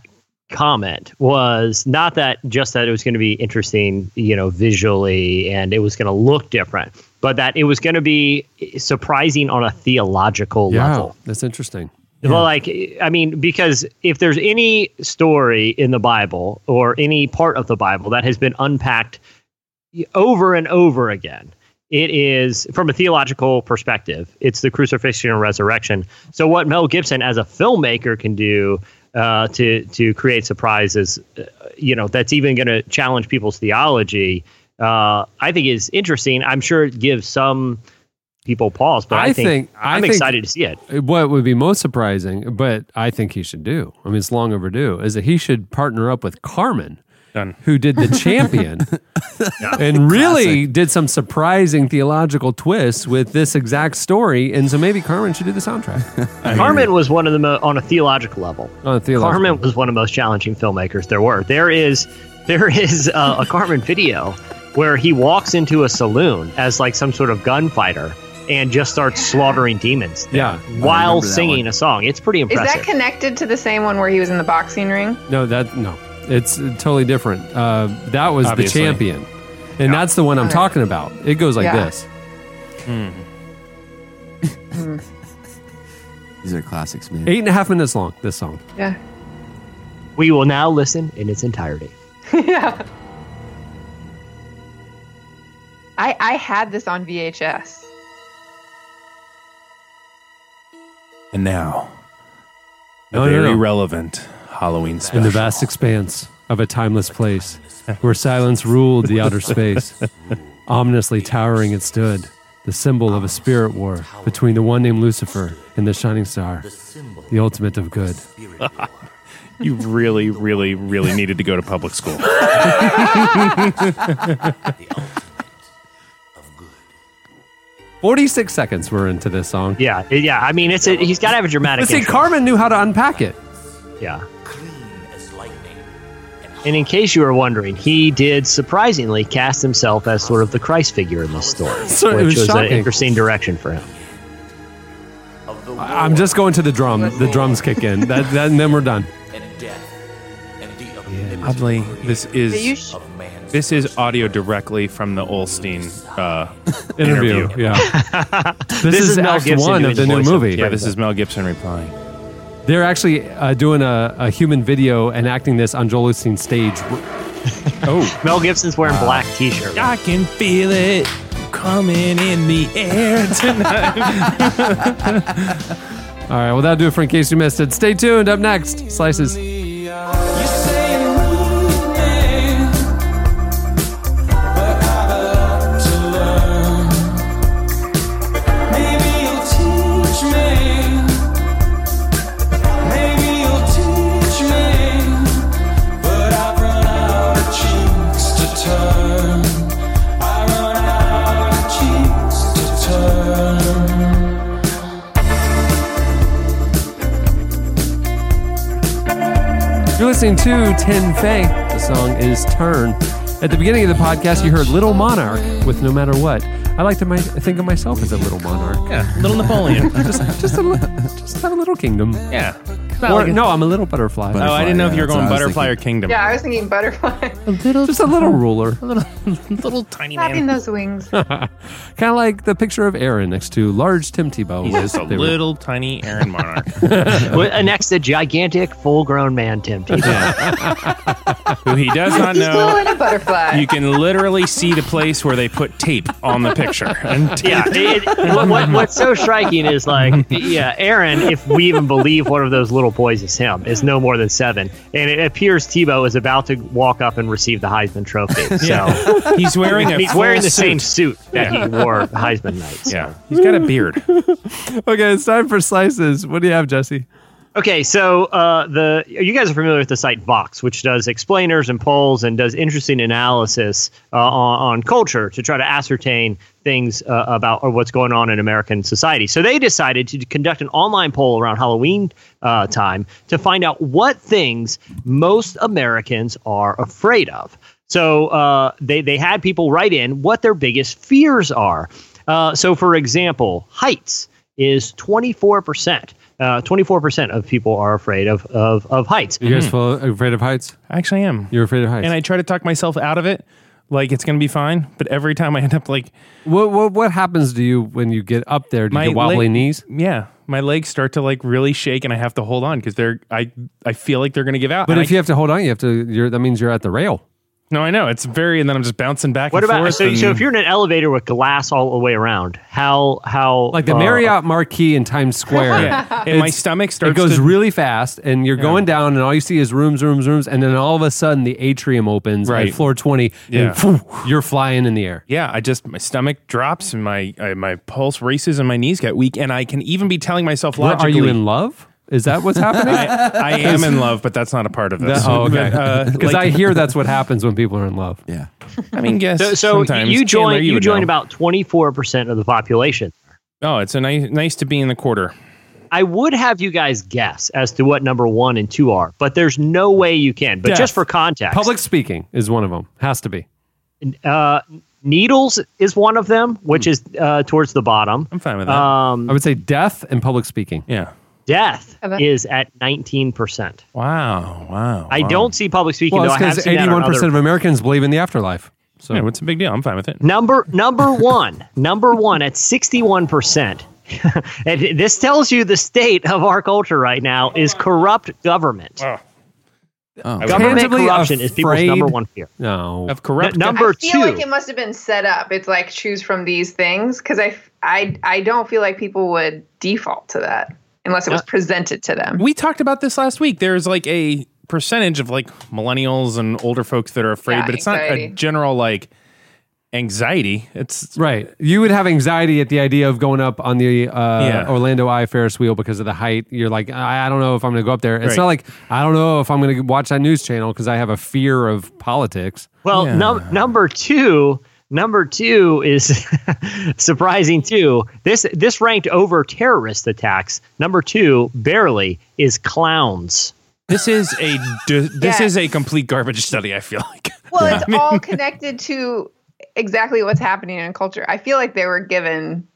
comment was not that just that it was going to be interesting, you know, visually and it was going to look different, but that it was going to be surprising on a theological yeah, level. that's interesting. Well, like, I mean, because if there's any story in the Bible or any part of the Bible that has been unpacked over and over again, it is from a theological perspective, it's the crucifixion and resurrection. So, what Mel Gibson as a filmmaker can do uh, to to create surprises, uh, you know, that's even going to challenge people's theology, uh, I think is interesting. I'm sure it gives some people pause, but I, I think, think- I I'm think- excited to see it. What would be most surprising, but I think he should do, I mean, it's long overdue, is that he should partner up with Carmen, who did The Champion, and really did some surprising theological twists with this exact story. And so maybe Carmen should do the soundtrack. Carmen was one of the mo- on a theological level. On a theological Carmen was one of the most challenging filmmakers there were. There is there is uh, a Carmen video where he walks into a saloon as like some sort of gunfighter and just starts slaughtering demons. Yeah. while singing one. a song. It's pretty impressive. Is that connected to the same one where he was in the boxing ring? No, that no, it's totally different. Uh, that was Obviously. the champion, and that's the one I'm talking about. It goes like Yeah. this. These are classics, man. Eight and a half minutes long. This song. Yeah. we will now listen in its entirety. yeah. I I had this on VHS. And now, a No, no, very no. relevant Halloween In the vast expanse of a timeless place, where silence ruled the outer space, ominously towering it stood, the symbol of a spirit war between the one named Lucifer and the shining star, the ultimate of good. you really, really, really needed to go to public school. 46 seconds we're into this song. Yeah, yeah. I mean, it's a, he's got to have a dramatic. But see, intro. Carmen knew how to unpack it. Yeah. And in case you were wondering, he did surprisingly cast himself as sort of the Christ figure in this story, So it which was was, an interesting direction for him. I- I'm just going to the drum. The drums kick in. That, that, and then we're done. image. Oddly, this is Do you sh- this is audio directly from the Osteen uh, Interview, interview. yeah. This, This is, is Mel Act Gibson One of the the new movie. Yeah, this is Mel Gibson replying. They're actually uh, doing a, a human video and acting this on Joel Osteen's stage. Oh, Mel Gibson's wearing black t-shirt. I can feel it coming in the air tonight. All right, well, that'll do it for In Case You Missed It. Stay tuned. Up next, Slices. Listening to Tin Fei. The song is Turn. At the beginning of the podcast, you heard Little Monarch with No Matter What. I like to my, think of myself as a little monarch. Yeah, little Napoleon. just, just, a, just have a little kingdom. yeah. Or, no, I'm a little butterfly. Oh, I didn't know if you were going what I was butterfly or kingdom. Yeah, I was thinking butterfly. A little, Just a little ruler. A little, little tiny Flapping those wings. kind of like the picture of Aaron next to large Tim Tebow. He's just a They were- little tiny Aaron Monarch. Uh, next to gigantic, full-grown man Tim Tebow. who he does not He's still know. in a butterfly. You can literally see the place where they put tape on the picture. And yeah, it, it- what, what, what's so striking is like, yeah, Aaron, if we even believe one of those little boys is him, is no more than seven, and it appears Tebow is about to walk up and receive the Heisman Trophy. So he's wearing a he's wearing full the same suit. suit that he wore Heisman night. so. Yeah, he's got a beard. Okay, it's time for Slices. What do you have, Jesse? Okay, so uh, the you guys are familiar with the site Vox, which does explainers and polls and does interesting analysis uh, on, on, culture to try to ascertain things uh, about or what's going on in American society. So they decided to conduct an online poll around Halloween uh, time to find out what things most Americans are afraid of. So uh, they they had people write in what their biggest fears are. so, for example, heights is 24%. Uh, twenty-four uh, percent of people are afraid of of, of heights. You guys mm. afraid of heights? I Actually, am. You're afraid of heights, and I try to talk myself out of it. Like it's gonna be fine, but every time I end up like, what what, what happens to you when you get up there? Do my you get wobbly knees? Yeah, my legs start to like really shake, and I have to hold on because they're I I feel like they're gonna give out. But if I, you have to hold on, you have to. that means you're at the rail no, I know it's very, and then I'm just bouncing back. What and about forth so, so if you're in an elevator with glass all the way around, how how Like the uh, Marriott Marquis in Times Square. Yeah. And my stomach starts. It goes to- really fast, and you're going down, and all you see is rooms, rooms, rooms, and then all of a sudden the atrium opens Right. at floor twenty, Yeah. and phew, you're flying in the air. Yeah, I just my stomach drops and my I, my pulse races and my knees get weak, and I can even be telling myself What, logically. are you in love? Is that what's happening? I, I am in love, but that's not a part of this. That- oh, okay. But, uh, Because like- I hear that's what happens when people are in love. Yeah. I mean, yes. So, so sometimes. you Chandler, join you, would join know. about 24% of the population. Oh, it's a nice nice to be in the quarter. I would have you guys guess as to what number 1 and 2 are, but there's no way you can. But Death. just for context. Public speaking is one of them. Has to be. uh, needles is one of them, which is uh, towards the bottom. I'm fine with that. Um, I would say death and public speaking. yeah. Death Okay. is at 19%. Wow. Wow. I wow. don't see public speaking Well, though. it's I because that on eighty-one percent other- of Americans believe in the afterlife. So Yeah, what's a big deal? I'm fine with it. Number number one, number one at sixty one percent. And this tells you the state of our culture right now is corrupt government. Oh. Government Tangibly corruption is people's afraid- number one fear. no. Of corrupt. N- number I feel two, like it must have been set up. It's like choose from these things because I, I, I don't feel like people would default to that unless it was presented to them. we talked about this last week. There's like a percentage of like millennials and older folks that are afraid, Yeah, but it's not a general like anxiety. It's Right. You would have anxiety at the idea of going up on the uh, Yeah. Orlando Eye Ferris wheel because of the height. You're like, I, I don't know if I'm going to go up there. It's Right. not like, I don't know if I'm going to watch that news channel because I have a fear of politics. well, Yeah. num- number two, number two is surprising too. This this ranked over terrorist attacks. Number two, barely, is clowns. this is a this Yeah. is a complete garbage study. I feel like. Well, it's all connected to exactly what's happening in culture. I feel like they were given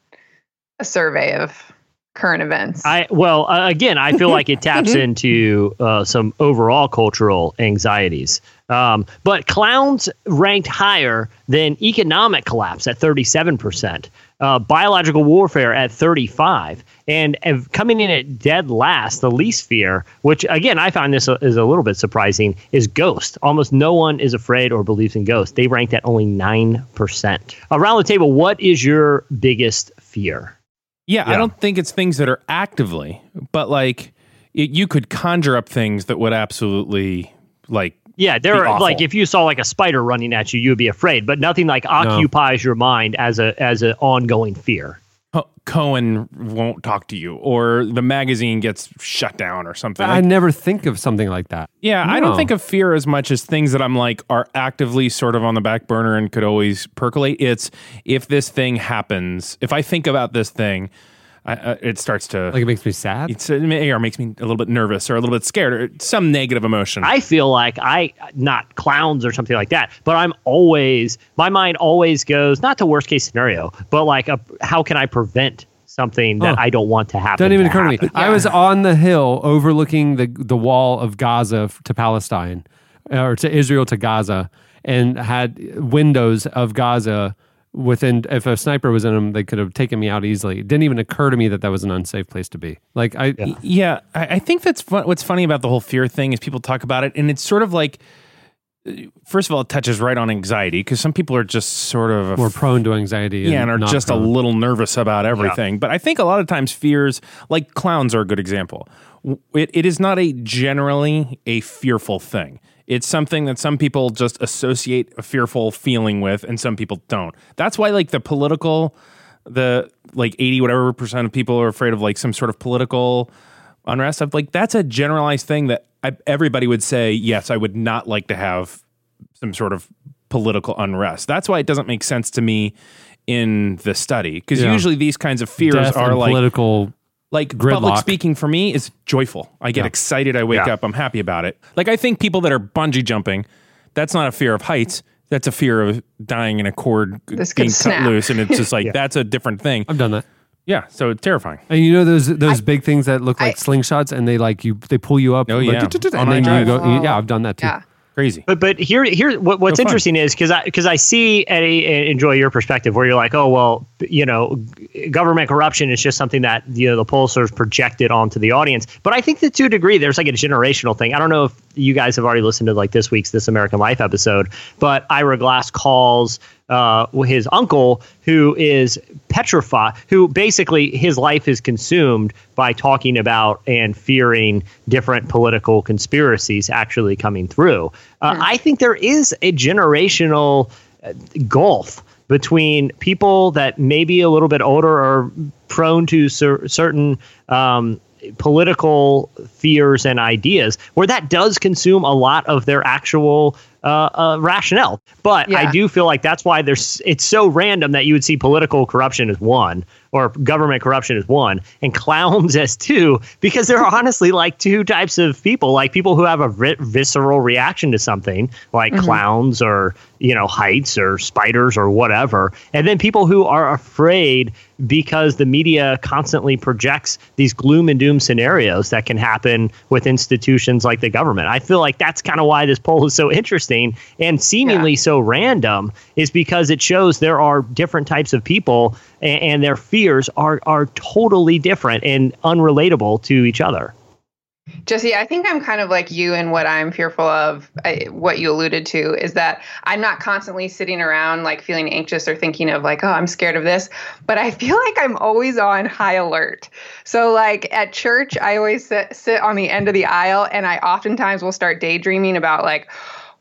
a survey of current events. I well, uh, again, I feel like it taps into uh, some overall cultural anxieties. Um, but clowns ranked higher than economic collapse at 37%, uh, biological warfare at 35, and, and coming in at dead last, the least fear, which again I find this is a little bit surprising, is ghost. Almost no one is afraid or believes in ghosts. They ranked at only nine percent. Around the table, what is your biggest fear? Yeah, I don't think it's things that are actively, but like it, you could conjure up things that would absolutely like. Yeah, there are awful. like if you saw like a spider running at you, you would be afraid, but nothing like occupies your mind as a as an ongoing fear. Co- Cohen won't talk to you, or the magazine gets shut down, or something. I Like, never think of something like that. yeah, I don't think of fear as much as things that I'm like are actively sort of on the back burner and could always percolate. It's if this thing happens, if I think about this thing, I, uh, it starts to like it makes me sad. It's, it or makes me a little bit nervous or a little bit scared or some negative emotion. I feel like I not clowns or something like that, but I'm always my mind always goes not to worst case scenario, but like a, how can I prevent something that Huh. I don't want to happen? Doesn't even to occur to me. happen? I was on the hill overlooking the the wall of Gaza f- to Palestine, uh, or to Israel to Gaza, and had windows of Gaza within. If a sniper was in them, they could have taken me out easily. It didn't even occur to me that that was an unsafe place to be. Like I, Yeah, I, I think that's fun, what's funny about the whole fear thing is people talk about it, and it's sort of like, uh, first of all, it touches right on anxiety because some people are just sort of more prone to anxiety. yeah, and are not just a little nervous about everything. But I think a lot of times fears, like clowns, are a good example. It, it is not a generally a fearful thing. It's something that some people just associate a fearful feeling with, and some people don't. That's why, like the political, the like eighty whatever percent of people are afraid of like some sort of political unrest. Of like that's a generalized thing that I, everybody would say. Yes, I would not like to have some sort of political unrest. That's why it doesn't make sense to me in the study because Yeah. usually these kinds of fears Death are like political like gridlock. public speaking for me is joyful. I get Yeah. excited. I wake Yeah. up. I'm happy about it. Like I think people that are bungee jumping, that's not a fear of heights. That's a fear of dying in a cord g- This being cut loose, and it's just like Yeah. that's a different thing. I've done that. Yeah, so it's terrifying. And you know those those big things that look like slingshots, and they like you they pull you up. Oh, like, yeah. and then you drive. go. Yeah, I've done that too. Yeah. Crazy. But but here here what, what's So interesting is because I because I see Eddie and enjoy your perspective where you're like oh well you know government corruption is just something that you know the pollsters projected onto the audience. But I think that to a degree there's like a generational thing. I don't know if you guys have already listened to like this week's This American Life episode, but Ira Glass calls uh, his uncle who is petrified, who basically his life is consumed by talking about and fearing different political conspiracies actually coming through. Uh, I think there is a generational uh, gulf between people that may be a little bit older or prone to cer- certain um, political fears and ideas, where that does consume a lot of their actual uh, uh, rationale. But I do feel like that's why there's it's so random that you would see political corruption as one or government corruption as one and clowns as two because there are honestly like two types of people like people who have a vi- visceral reaction to something like Mhm. clowns or you know heights or spiders or whatever and then people who are afraid because the media constantly projects these gloom and doom scenarios that can happen with institutions like the government. I feel like that's kind of why this poll is so interesting and seemingly so random is because it shows there are different types of people and, and their fears are are totally different and unrelatable to each other. Jesse, I think I'm kind of like you in what I'm fearful of. I, what you alluded to is that I'm not constantly sitting around like feeling anxious or thinking of like, oh, I'm scared of this, but I feel like I'm always on high alert. So, like at church, I always sit, sit on the end of the aisle and I oftentimes will start daydreaming about like,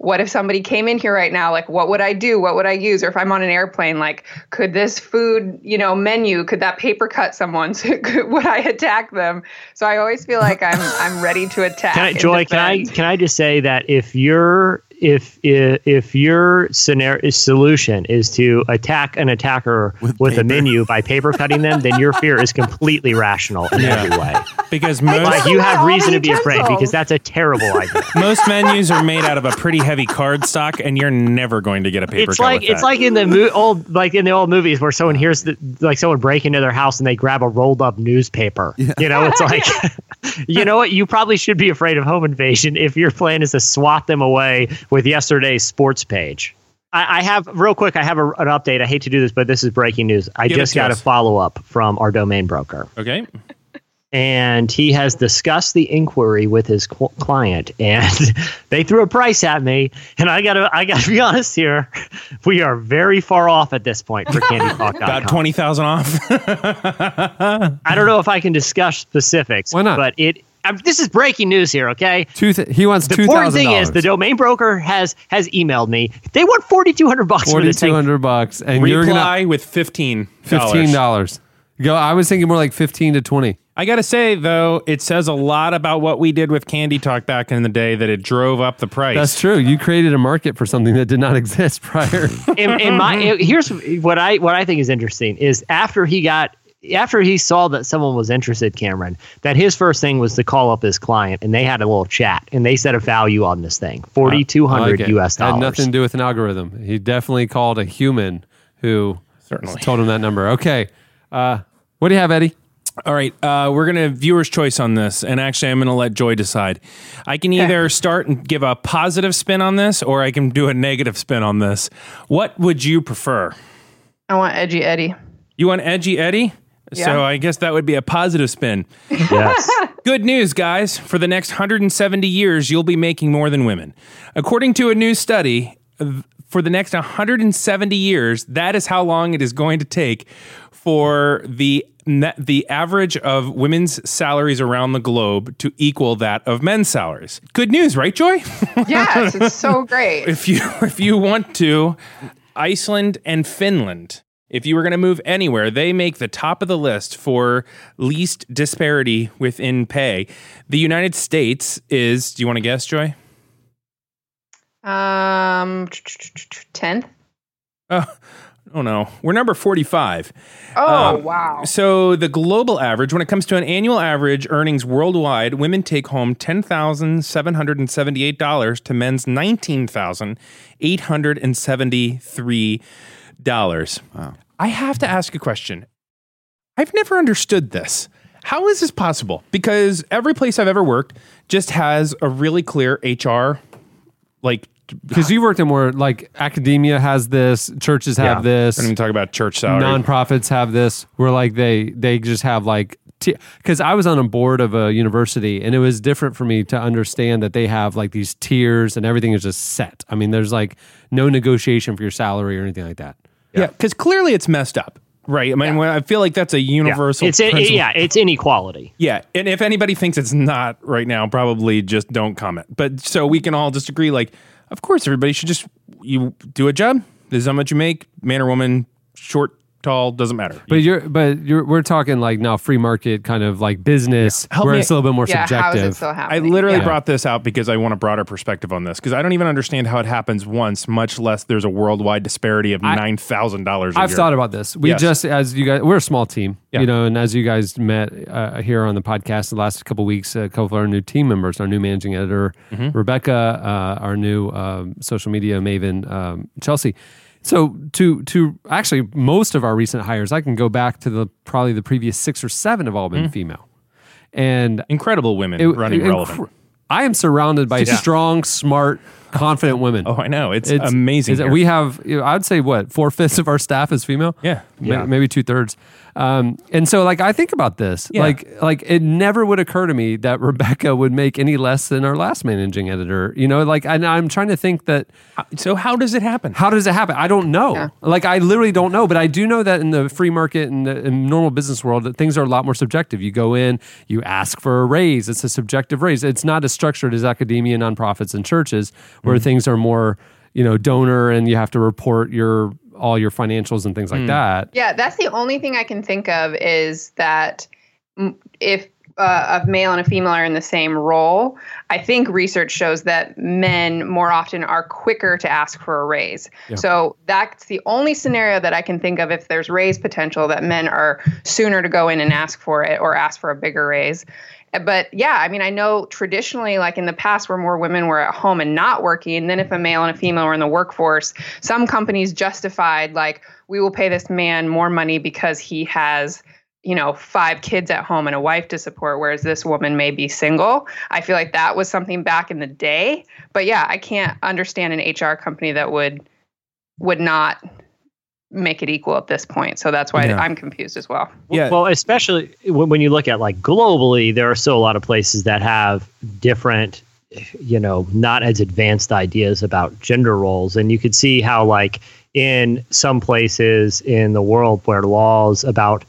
what if somebody came in here right now? Like what would i do? What would i use? Or if i'm on an airplane like could this food you know menu could that paper cut someone? So could, would i attack them? So i always feel like i'm i'm ready to attack Can I, Joy, can I can I just say that if you're if if, if your scenario solution is to attack an attacker with, a menu by paper cutting them, then your fear is completely rational in Yeah. every way. Because most Like you have reason to be afraid because that's a terrible idea. most menus are made out of a pretty heavy card stock, and you're never going to get a paper it's cut like with it's that. like in the mo- old like in the old movies where someone hears the, like someone break into their house and they grab a rolled up newspaper. You know, it's like you know what? You probably should be afraid of home invasion if your plan is to swat them away with yesterday's sports page. I, I have real quick. I have a, an update. I hate to do this, but this is breaking news. I Give just to got a follow up from our domain broker okay. and he has discussed the inquiry with his cl- client and they threw a price at me and i gotta i gotta be honest here we are very far off at this point for candytalk.com About twenty thousand off. i don't know if i can discuss specifics Why not? but it um, this is breaking news here okay Two th- he wants the two important thing is the domain broker has has emailed me they want 4200 bucks for Forty this thing hundred bucks, and you're gonna Reply with fifteen. fifteen dollars. Go. I was thinking more like fifteen to twenty. I gotta say though, it says a lot about what we did with Candy Talk back in the day that it drove up the price. That's true. You created a market for something that did not exist prior. in, in my here's what I what I think is interesting is after he got after he saw that someone was interested, Cameron, that his first thing was to call up his client and they had a little chat and they set a value on this thing forty two hundred I hundred like. U.S. dollars. Had nothing to do with an algorithm. He definitely called a human who Certainly. told him that number. Okay. Uh, what do you have, Eddie? All right, uh, we're gonna viewer's choice on this, and actually, I'm gonna let Joy decide. I can either start and give a positive spin on this, or I can do a negative spin on this. What would you prefer? I want edgy Eddie. You want edgy Eddie? Yeah. So I guess that would be a positive spin. Yes. Good news, guys. For the next 170 years, you'll be making more than women. According to a new study, uh, for the next 170 years, that is how long it is going to take for the the average of women's salaries around the globe to equal that of men's salaries. Good news, right, Joy? Yes, it's so great. if you if you want to, Iceland and Finland. If you were going to move anywhere, they make the top of the list for least disparity within pay. The United States is, do you want to guess, Joy? Um, 10th. Oh, oh no. We're number 45. Oh, um, wow. So the global average, when it comes to an annual average earnings worldwide, women take home $10,778 to men's $19,873 dollars. Wow. I have to ask a question. I've never understood this. How is this possible? Because every place I've ever worked just has a really clear HR, like Because you worked in more like academia has this, churches have Yeah. this. I don't even talk about church salary. Nonprofits have this, where like they they just have like because I was on a board of a university and it was different for me to understand that they have like these tiers and everything is just set. I mean, there's like no negotiation for your salary or anything like that. Yeah, because clearly it's messed up, right? I mean, when- I feel like that's a universal. It's it, yeah, it's inequality. Yeah, and if anybody thinks it's not right now, probably just don't comment. But so we can all disagree. like, of course, everybody should just you do a job. This is how much you make, man or woman, short, tall, doesn't matter. But you're but you're we're talking like now free market kind of like business Help where me- it's a little bit more Yeah, how is it subjective. still I literally Yeah. brought this out because I want a broader perspective on this because I don't even understand how it happens once, much less there's a worldwide disparity of nine thousand dollars. I've thought about this. We Yes. just, as you guys, we're a small team, Yeah. you know, and as you guys met uh, here on the podcast the last couple weeks, a couple of our new team members, our new managing editor, Mm-hmm. Rebecca, uh, our new um, social media maven, um, Chelsea. So to to actually most of our recent hires, I can go back to the probably the previous six or seven have all been Mm. female, and incredible women it- running it- relevant. I am surrounded by Yeah. strong, smart, confident women. Oh, I know. It's amazing it's- here. we have, you know, I'd say, what four fifths of our staff is female. Yeah. Ma- Yeah. maybe two thirds. Um, and so, like, I think about this. Yeah. Like, like it never would occur to me that Rebecca would make any less than our last managing editor. You know, like, and I'm trying to think that. So how does it happen? How does it happen? I don't know. Like, I literally don't know. But I do know that in the free market and the in normal business world, that things are a lot more subjective. You go in, you ask for a raise. It's a subjective raise. It's not as structured as academia, nonprofits, and churches, where Mm-hmm. things are more, you know, donor and you have to report your all your financials and things like Mm. that. Yeah, that's the only thing I can think of is that mm, if uh, a male and a female are in the same role, I think research shows that men more often are quicker to ask for a raise. Yeah. So that's the only scenario that I can think of if there's raise potential that men are sooner to go in and ask for it or ask for a bigger raise. But yeah, I mean, I know traditionally, like in the past, where more women were at home and not working, then if a male and a female were in the workforce, some companies justified, like, we will pay this man more money because he has you know, five kids at home and a wife to support, whereas this woman may be single. I feel like that was something back in the day. But yeah, I can't understand an HR company that would would not make it equal at this point. So that's why Yeah. I'm confused as well. Yeah. Well, especially when, when you look at like globally, there are still a lot of places that have different, you know, not as advanced ideas about gender roles. And you could see how, like, in some places in the world where laws about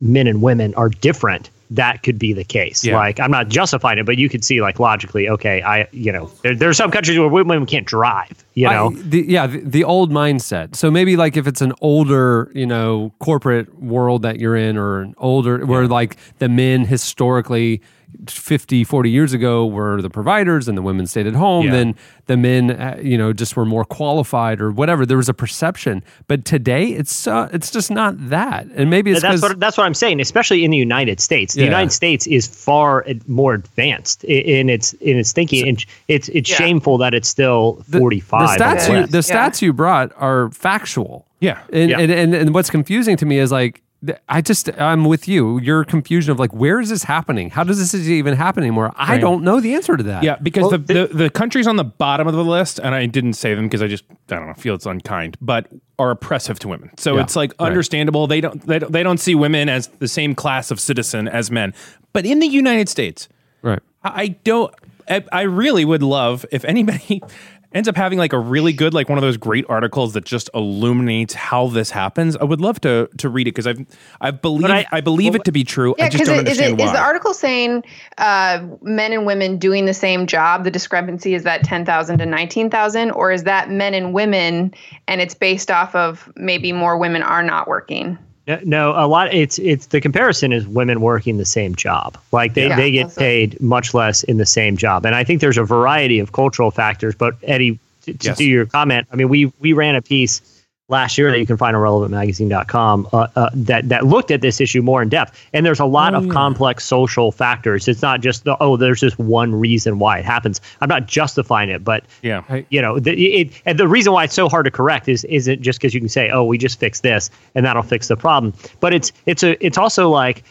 men and women are different, that could be the case. Yeah. Like, I'm not justifying it, but you could see, like, logically, okay, I, you know, there, there are some countries where women can't drive, you know? I- the, yeah, the, the old mindset. So maybe like if it's an older, you know, corporate world that you're in, or an older where like the men historically 50, 40 years ago were the providers and the women stayed at home, Yeah. then the men, uh, you know, just were more qualified or whatever. There was a perception, but today it's uh, it's just not that. And maybe it's that's 'cause- what that's what I'm saying. Especially in the United States, the Yeah. United States is far more advanced i- in its in its thinking, and it's it's Yeah. shameful that it's still 45. The in stats, you, the stats you brought are factual. Yeah. And, Yeah. And, and and what's confusing to me is like th- I just I'm with you. Your confusion of like where is this happening? How does this even happen anymore? I Right. don't know the answer to that. Yeah, because the, the the countries on the bottom of the list, and I didn't say them because I just I don't know feel it's unkind, but are oppressive to women. So Yeah, it's like right. understandable. They don't they don't they don't see women as the same class of citizen as men. But in the United States, right? I I don't. I, I really would love if anybody ends up having like a really good like one of those great articles that just illuminates how this happens. I would love to to read it because I've I believe I, believe it to be true. I Yeah, just because don't is, understand it, why. is the article saying uh, men and women doing the same job? The discrepancy is that ten thousand to nineteen thousand, or is that men and women, and it's based off of maybe more women are not working? No, no, a lot. It's it's the comparison is women working the same job. Like they, Yeah, they get that's it. paid much less in the same job, and I think there's a variety of cultural factors. But Eddie, to, to Yes. do your comment, I mean, we we ran a piece last year that you can find on relevantmagazine.com uh, uh, that that looked at this issue more in depth, and there's a lot Oh, of complex social factors. It's not just the oh, there's just one reason why it happens. I'm not justifying it, but yeah, you know, the, it, and the reason why it's so hard to correct is isn't just because you can say, "Oh, we just fix this and that'll fix the problem," but it's it's a it's also like it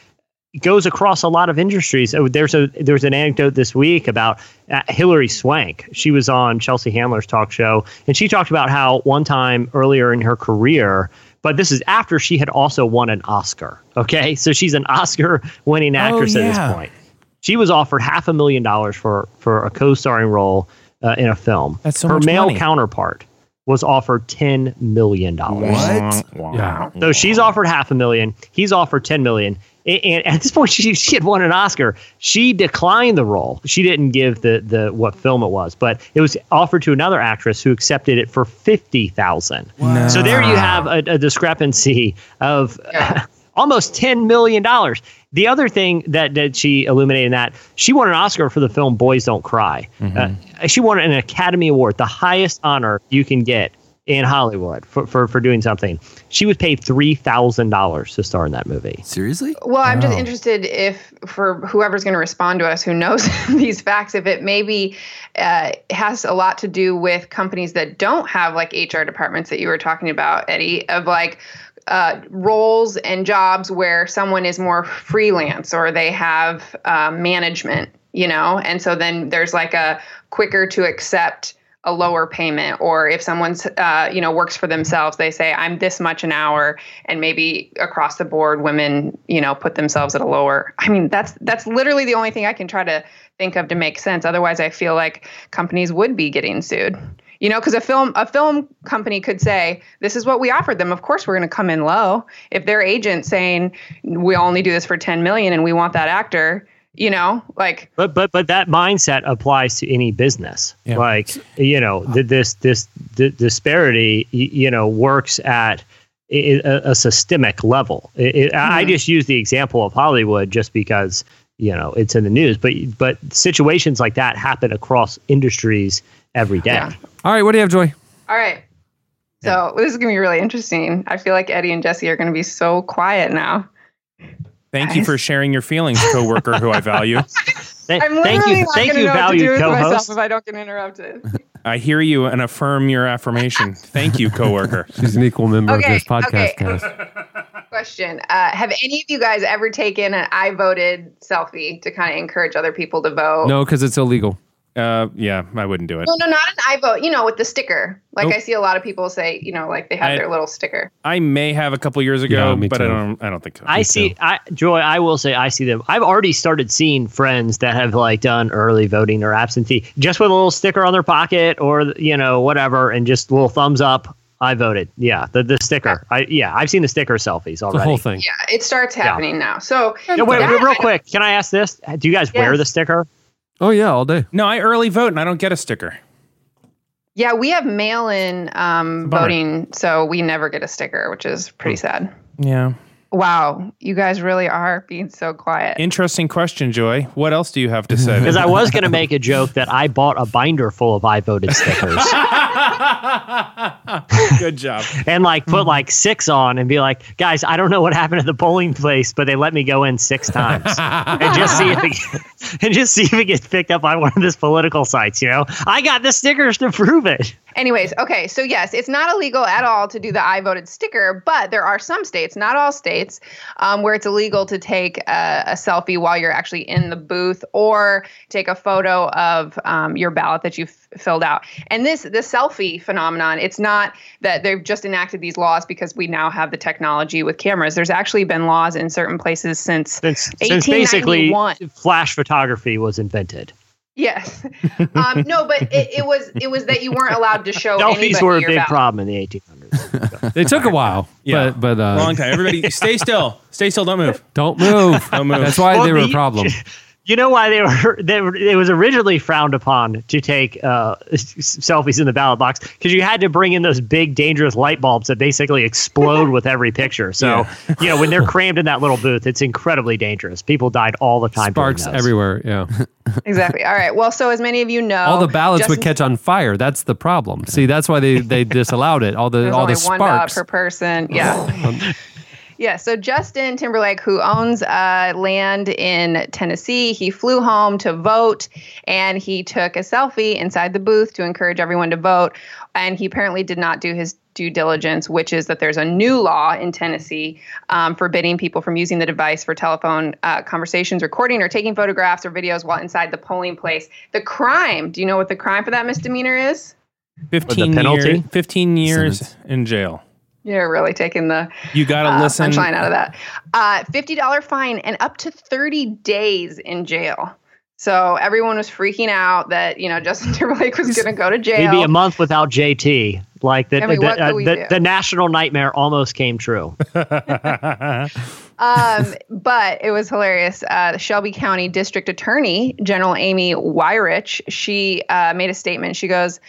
goes across a lot of industries. Oh, There's a there's an anecdote this week about uh, Hilary Swank. She was on Chelsea Handler's talk show, and she talked about how one time earlier in her career. But this is after she had also won an Oscar. Okay, so she's an Oscar-winning actress at yeah. this point. She was offered half a million dollars for for a co-starring role uh, in a film. That's so Her male money. counterpart was offered ten million dollars. What? Yeah. So she's offered half a million. He's offered ten million. A- And at this point, she she had won an Oscar. She declined the role. She didn't give the the what film it was, but it was offered to another actress who accepted it for fifty thousand. So there you have a, a discrepancy of almost ten million dollars. The other thing that that she illuminated in that she won an Oscar for the film Boys Don't Cry. Uh, she won an Academy Award, the highest honor you can get in Hollywood for, for, for doing something. She was paid three thousand dollars to star in that movie. Seriously? Well, I'm just interested if for whoever's going to respond to us who knows these facts, if it maybe uh, has a lot to do with companies that don't have like HR departments that you were talking about, Eddie, of like uh, roles and jobs where someone is more freelance or they have uh, management, you know, and so then there's like a quicker to accept a lower payment or if someone's uh, you know works for themselves they say i'm this much an hour and maybe across the board women you know put themselves at a lower i mean that's that's literally the only thing i can try to think of to make sense. Otherwise i feel like companies would be getting sued you know because a film a film company could say this is what we offered them of course we're going to come in low if their agent saying we only do this for 10 million and we want that actor you know like But but but that mindset applies to any business. Like you know, th- this this d- disparity, you know, works at a systemic level. It, it, I Mm-hmm. just use the example of Hollywood just because you know it's in the news. But but situations like that happen across industries every day. Yeah. All right, what do you have, Joy? All right. So this is gonna be really interesting. I feel like Eddie and Jesse are gonna be so quiet now. Thank you for sharing your feelings, coworker who I value. Thank, I'm thank you, not thank you, know what to do valued with myself co-host. if I don't get interrupted. I hear you and affirm your affirmation. Thank you, coworker. She's an equal member Okay, of this podcast okay. cast. Question: uh, Have any of you guys ever taken an "I voted" selfie to kind of encourage other people to vote? No, because it's illegal. Uh, yeah, I wouldn't do it. No, no, not an I vote. You know, with the sticker. Like Nope. I see a lot of people say, you know, like they have I- their little sticker. I may have a couple years ago, Yeah, me but I don't. I don't think so. I see. I Joy. I will say I see them. I've already started seeing friends that have like done early voting or absentee, just with a little sticker on their pocket or you know whatever, and just little thumbs up. I voted. Yeah, the the sticker. I yeah, I've seen the sticker selfies already. The whole thing. Yeah, it starts happening now. So No, wait, that- wait, real quick. Can I ask this? Do you guys wear the sticker? Oh yeah, all day. No, I early vote and I don't get a sticker. Yeah, we have mail-in um, voting, so we never get a sticker, which is pretty sad. Yeah. Wow, you guys really are being so quiet. Interesting question, Joy. What else do you have to say? Because I was going to make a joke that I bought a binder full of I voted stickers Good job. and like put hmm. like six on and be like, guys, I don't know what happened at the polling place, but they let me go in six times and just see if it, and just see if it gets picked up by one of these political sites. You know, I got the stickers to prove it. Anyways, okay, so yes, it's not illegal at all to do the I voted sticker, but there are some states, not all states, um, where it's illegal to take a, a selfie while you're actually in the booth or take a photo of um, your ballot that you've filled out. And this the selfie phenomenon, it's not that they've just enacted these laws because we now have the technology with cameras. There's actually been laws in certain places since Since, since basically flash photography was invented. Yes. Um, no, but it, it was it was that you weren't allowed to show Selfies were a big ballot. problem in the 1800s. They took a while, Yeah. but but uh, Long time. Everybody, stay still. Stay still. Don't move. don't move. Don't move. That's why Well, they were a the- problem. You know why they were? They were. It was originally frowned upon to take uh, selfies in the ballot box because you had to bring in those big, dangerous light bulbs that basically explode with every picture. So you know when they're crammed in that little booth, it's incredibly dangerous. People died all the time. doing Sparks everywhere. Yeah, Exactly. All right. Well, so as many of you know, all the ballots would catch on fire. That's the problem. See, that's why they they disallowed it. All the There's all only the one ballot sparks. per person. Yeah. Yeah, so Justin Timberlake, who owns uh, land in Tennessee, he flew home to vote and he took a selfie inside the booth to encourage everyone to vote. And he apparently did not do his due diligence, which is that there's a new law in Tennessee um, forbidding people from using the device for telephone uh, conversations, recording, or taking photographs or videos while inside the polling place. The crime, do you know what the crime for that misdemeanor is? Fifteen penalty? years. Fifteen years in jail. You're really taking the You got to uh, listen. punchline out of that. Uh, $50 fine and up to 30 days in jail. So everyone was freaking out that, you know, Justin Timberlake was going to go to jail. Maybe a month without JT. Like the I mean, the, uh, the, the national nightmare almost came true. um, but it was hilarious. Uh, the Shelby County District Attorney, General Amy Weirich, she uh, made a statement. She goes,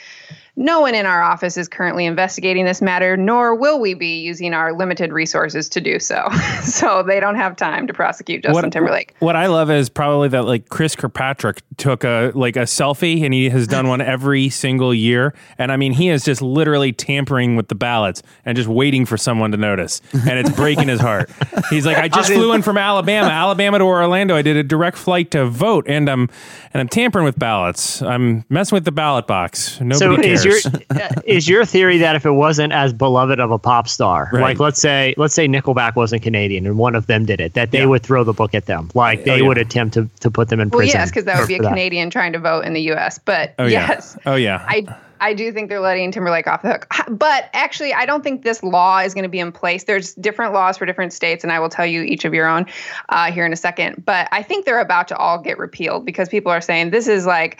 no one in our office is currently investigating this matter, nor will we be using our limited resources to do so. so they don't have time to prosecute Justin Timberlake. What I love is probably that like Chris Kirkpatrick took a like a selfie and he has done one every single year. And I mean he is just literally tampering with the ballots and just waiting for someone to notice. And it's breaking his heart. He's like, I just flew in from Alabama, Alabama to Orlando. I did a direct flight to vote and I'm and I'm tampering with ballots. I'm messing with the ballot box. Nobody so cares. Is your uh, is your theory that if it wasn't as beloved of a pop star, Right. like let's say let's say Nickelback wasn't Canadian and one of them did it, that they would throw the book at them, like they Oh, yeah. would attempt to, to put them in Well, prison. yes, because that would be a for that. Canadian trying to vote in the U.S. But Oh yeah. yes, Oh yeah. I I do think they're letting Timberlake off the hook. But actually, I don't think this law is going to be in place. There's different laws for different states, and I will tell you each of your own uh, here in a second. But I think they're about to all get repealed because people are saying this is like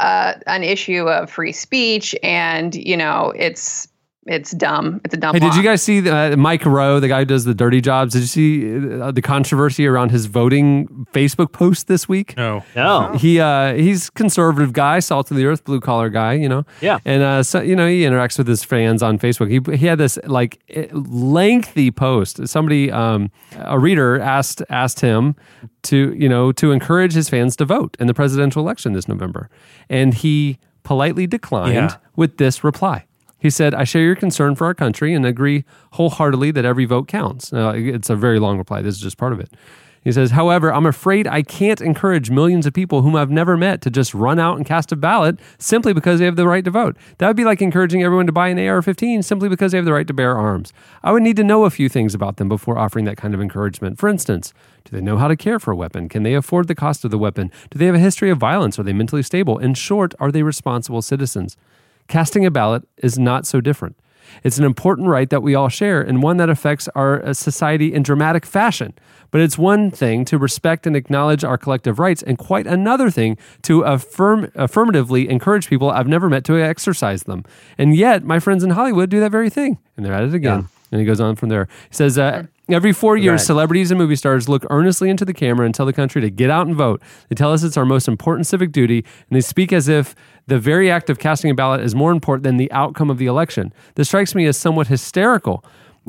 uh, an issue of free speech, and you know, it's it's dumb. It's a dumb. Hey, did you guys see uh, Mike Rowe, the guy who does the dirty jobs? Did you see uh, the controversy around his voting Facebook post this week? No, no. He uh, he's conservative guy, salt of the earth, blue collar guy, you know. Yeah. And uh, so you know he interacts with his fans on Facebook. He he had this like eh, lengthy post. Somebody, um, a reader asked asked him to you know to encourage his fans to vote in the presidential election this November, and he politely declined Yeah. with this reply. He said, I share your concern for our country and agree wholeheartedly that every vote counts. It's a very long reply. This is just part of it. He says, however, I'm afraid I can't encourage millions of people whom I've never met to just run out and cast a ballot simply because they have the right to vote. That would be like encouraging everyone to buy an AR 15 simply because they have the right to bear arms. I would need to know a few things about them before offering that kind of encouragement. For instance, do they know how to care for a weapon? Can they afford the cost of the weapon? Do they have a history of violence? Are they mentally stable? In short, are they responsible citizens? Casting a ballot is not so different. It's an important right that we all share and one that affects our uh, society in dramatic fashion. But it's one thing to respect and acknowledge our collective rights, and quite another thing to affirm, affirmatively encourage people I've never met to exercise them. And yet, my friends in Hollywood do that very thing. And they're at it again. And he goes on from there. He says, uh, Every four years, Right. celebrities and movie stars look earnestly into the camera and tell the country to get out and vote. They tell us it's our most important civic duty, and they speak as if the very act of casting a ballot is more important than the outcome of the election. This strikes me as somewhat hysterical.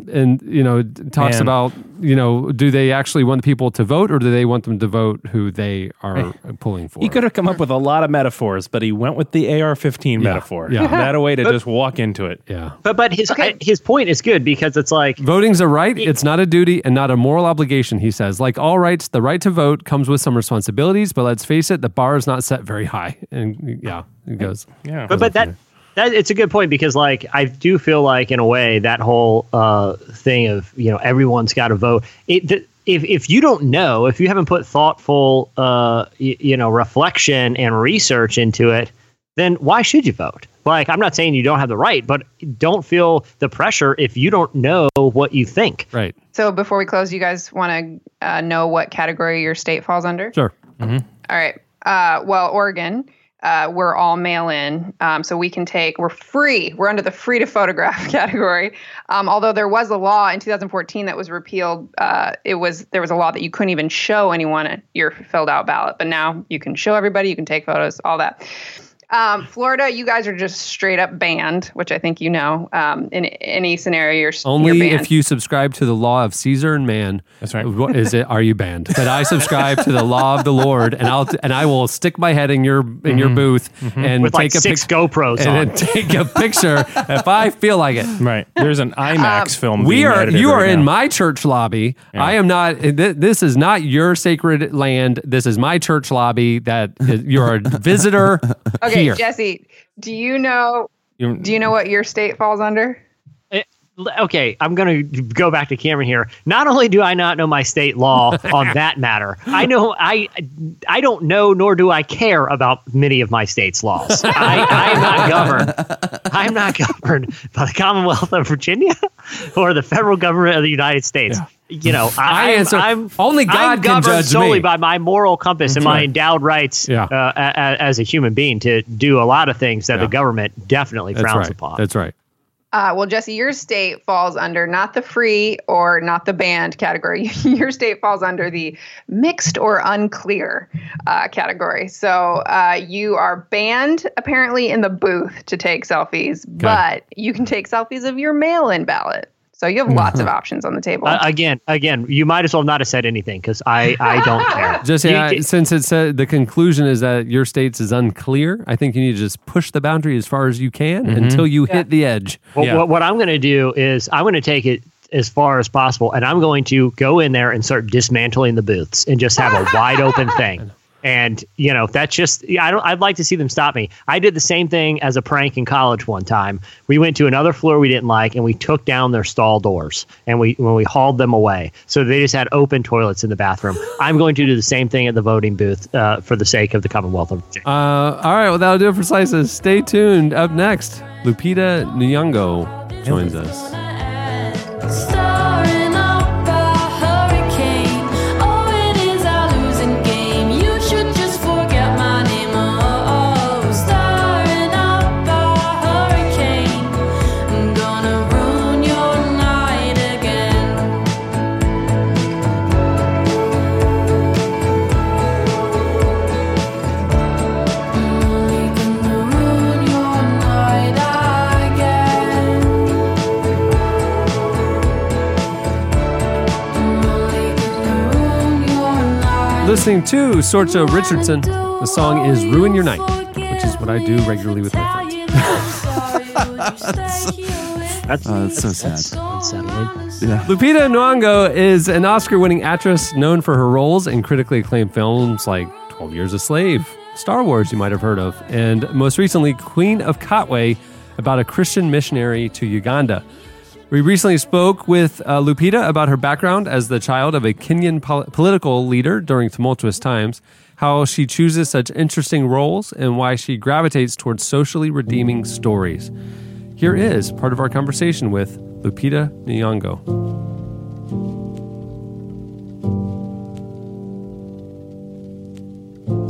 And you know, talks Man. about you know, do they actually want people to vote, or do they want them to vote who they are pulling for? He could have come up with a lot of metaphors, but he went with the AR-15 metaphor. yeah. that a way to But- just walk into it. Yeah, But but his his point is good because it's like Voting's a right, it's not a duty and not a moral obligation, he says. Like all rights, the right to vote comes with some responsibilities, but let's face it, the bar is not set very high. And yeah, it goes. Yeah. but but that that it's a good point because like I do feel like in a way that whole uh, thing of you know everyone's got to vote. It th- if if you don't know if you haven't put thoughtful uh, y- you know reflection and research into it, then why should you vote? Like I'm not saying you don't have the right, but don't feel the pressure if you don't know what you think. Right. So before we close, you guys want to uh, know what category your state falls under? Sure. All right. Uh, well, Oregon, uh, we're all mail in. Um, so we can take, we're free. We're under the free to photograph category. Um, although there was a law in 2014 that was repealed. Uh, it was, there was a law that you couldn't even show anyone your filled out ballot. But now you can show everybody, you can take photos, all that. Um, Florida, you guys are just straight up banned, which I think you know. Um, in any scenario, you're you're Only if you subscribe to the law of Caesar and man. That's right. What is it? Are you banned? But I subscribe to the law of the Lord, and I'll and I will stick my head in your in your booth and With, like, take a six pic- GoPros and on. take a picture if I feel like it. Right. There's an IMAX film. We being are. edited You are right in now. my church lobby. I am not. th- This is not your sacred land. This is my church lobby. That is, you're a visitor Okay, here. Jesse, do you know? Do you know what your state falls under? Eh, okay, I'm going to go back to Cameron here. Not only do I not know my state law on that matter, I know I I don't know nor do I care about many of my state's laws. I, I'm not governed. I'm not governed by the Commonwealth of Virginia or the federal government of the United States. You know, I I, I'm, answer- I'm only God I'm can governed judge solely me. by my moral compass and That's my endowed rights Yeah. uh, a, a- as a human being to do a lot of things that Yeah. the government definitely That's frowns right. upon. That's right. Uh, well, Jesse, your state falls under not the free or not the banned category. your state falls under the mixed or unclear uh, category. So uh, you are banned apparently in the booth to take selfies, but you can take selfies of your mail-in ballot. So you have lots of options on the table. Uh, again, again, you might as well not have said anything because I, I don't care. Just You- yeah, since it said the conclusion is that your state's is unclear, I think you need to just push the boundary as far as you can until you hit the edge. Well, what, what I'm going to do is I'm going to take it as far as possible, and I'm going to go in there and start dismantling the booths and just have a wide open thing. And you know that's just I don't. I'd like to see them stop me. I did the same thing as a prank in college one time. We went to another floor we didn't like, and we took down their stall doors, and we when we hauled them away, so they just had open toilets in the bathroom. I'm going to do the same thing at the voting booth uh, for the sake of the Commonwealth of Virginia. Uh, all right, well, that'll do it for Slices. Stay tuned. Up next, Lupita Nyong'o joins us. Listening to Sorcha Richardson. The song is Ruin Your Night, which is what I do regularly with my friends. That's, Oh, that's so sad. unsettling. Yeah. Lupita Nyong'o is an Oscar-winning actress known for her roles in critically acclaimed films like 12 Years a Slave, Star Wars you might have heard of, and most recently Queen of Katwe about a Christian missionary to Uganda. We recently spoke with uh, Lupita about her background as the child of a Kenyan pol- political leader during tumultuous times, how she chooses such interesting roles, and why she gravitates towards socially redeeming stories. Here is part of our conversation with Lupita Nyong'o.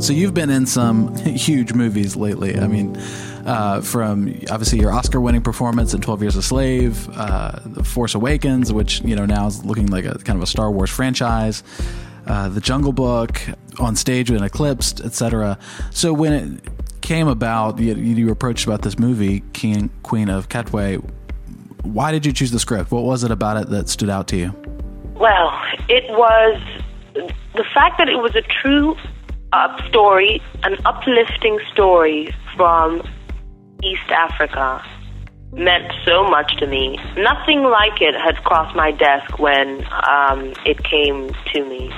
So you've been in some huge movies lately. I mean, uh, from obviously your Oscar-winning performance in Twelve Years a Slave, uh, The Force Awakens, which you know now is looking like a kind of a Star Wars franchise, uh, The Jungle Book, on stage in Eclipsed, etc. So when it came about, you, you approached about this movie, King Queen of Katwe. Why did you choose the script? What was it about it that stood out to you? Well, it was the fact that it was a true uh, story, an uplifting story from East Africa, meant so much to me. Nothing like it had crossed my desk when um, it came to me.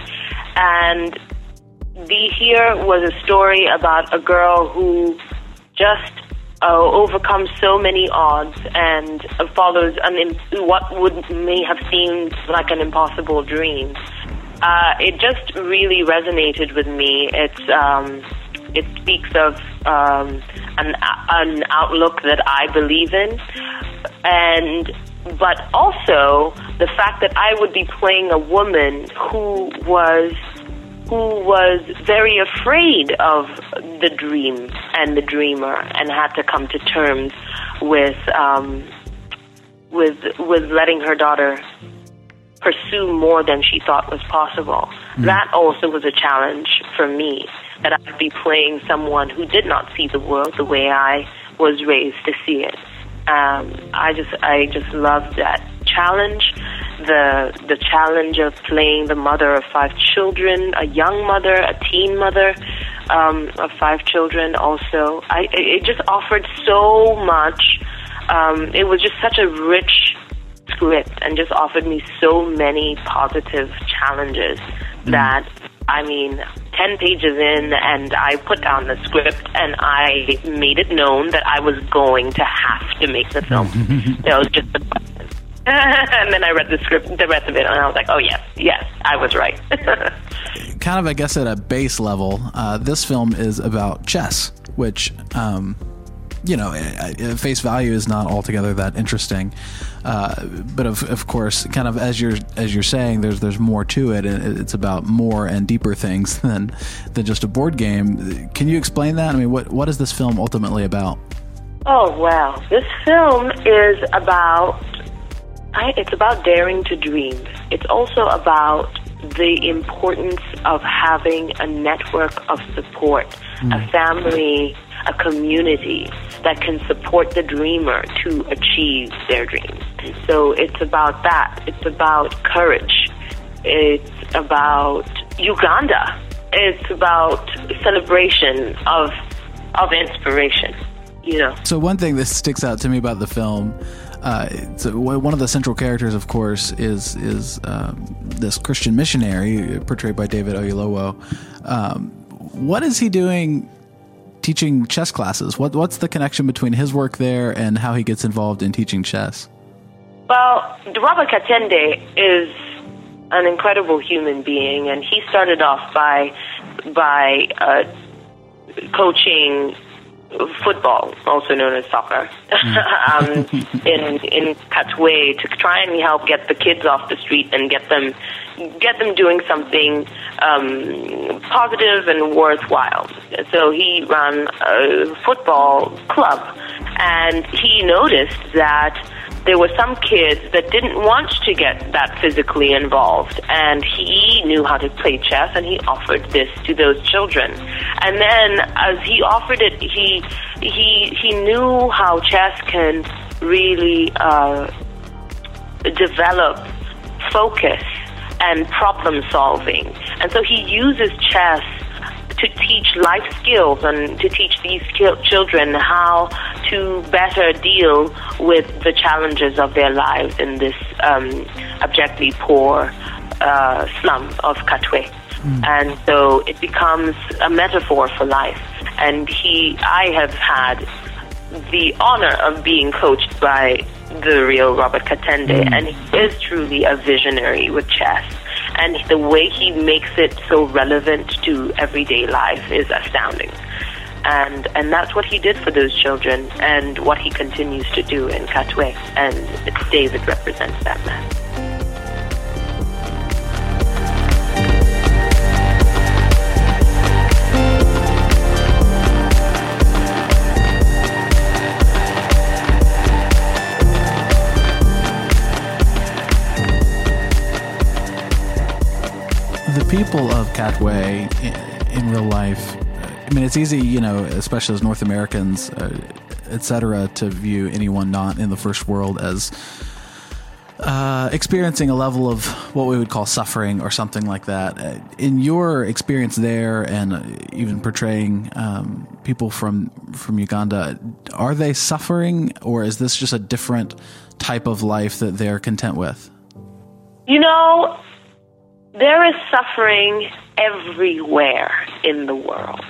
And the here was a story about a girl who just uh, overcomes so many odds and follows an what would may have seemed like an impossible dream. Uh, it just really resonated with me. It's um, it speaks of um, an an outlook that I believe in, and but also the fact that I would be playing a woman who was who was very afraid of the dream and the dreamer and had to come to terms with um, with with letting her daughter pursue more than she thought was possible. That also was a challenge for me that I'd be playing someone who did not see the world the way I was raised to see it. Um, I just I just loved that challenge, the the challenge of playing the mother of five children, a young mother, a teen mother um, of five children. Also, I it just offered so much. Um, it was just such a rich script and just offered me so many positive challenges that I mean, 10 pages in, and I put down the script and I made it known that I was going to have to make the film. that was just the question. and then I read the script, the rest of it, and I was like, oh, yes, yes, I was right. kind of, I guess, at a base level, uh, this film is about chess, which, um, you know, at at face value is not altogether that interesting. Uh, but of, of course, kind of as you're as you're saying, there's there's more to it, and it's about more and deeper things than than just a board game. Can you explain that? I mean, what what is this film ultimately about? oh, wow. This film is about, I, it's about daring to dream. It's also about the importance of having a network of support, a mm. family, a community that can support the dreamer to achieve their dreams. So it's about that. It's about courage. It's about Uganda. It's about celebration of of inspiration. You know. So one thing that sticks out to me about the film, uh, uh, one of the central characters, of course, is is um, this Christian missionary portrayed by David Oyelowo. Um, what is he doing? Teaching chess classes. What what's the connection between his work there and how he gets involved in teaching chess? Well, Robert Katende is an incredible human being, and he started off by by uh, coaching football, also known as soccer, um, in in Katwe to try and help get the kids off the street and get them get them doing something um, positive and worthwhile. So he ran a football club, and he noticed that there were some kids that didn't want to get that physically involved and he knew how to play chess and he offered this to those children and then as he offered it he he he knew how chess can really uh, develop focus and problem solving. And so he uses chess to teach life skills and to teach these children how to better deal with the challenges of their lives in this um, abjectly poor uh, slum of Katwe. And so it becomes a metaphor for life. And he, I have had the honor of being coached by the real Robert Katende, and he is truly a visionary with chess. And the way he makes it so relevant to everyday life is astounding. And and that's what he did for those children, and what he continues to do in Katwe. And David represents that man. People of Katwe in, real life, I mean, it's easy, you know, especially as North Americans, uh, etc., to view anyone not in the first world as uh, experiencing a level of what we would call suffering or something like that. Uh, In your experience there, and uh, even portraying um, people from from Uganda, are they suffering, or is this just a different type of life that they're content with? You know, there is suffering everywhere in the world.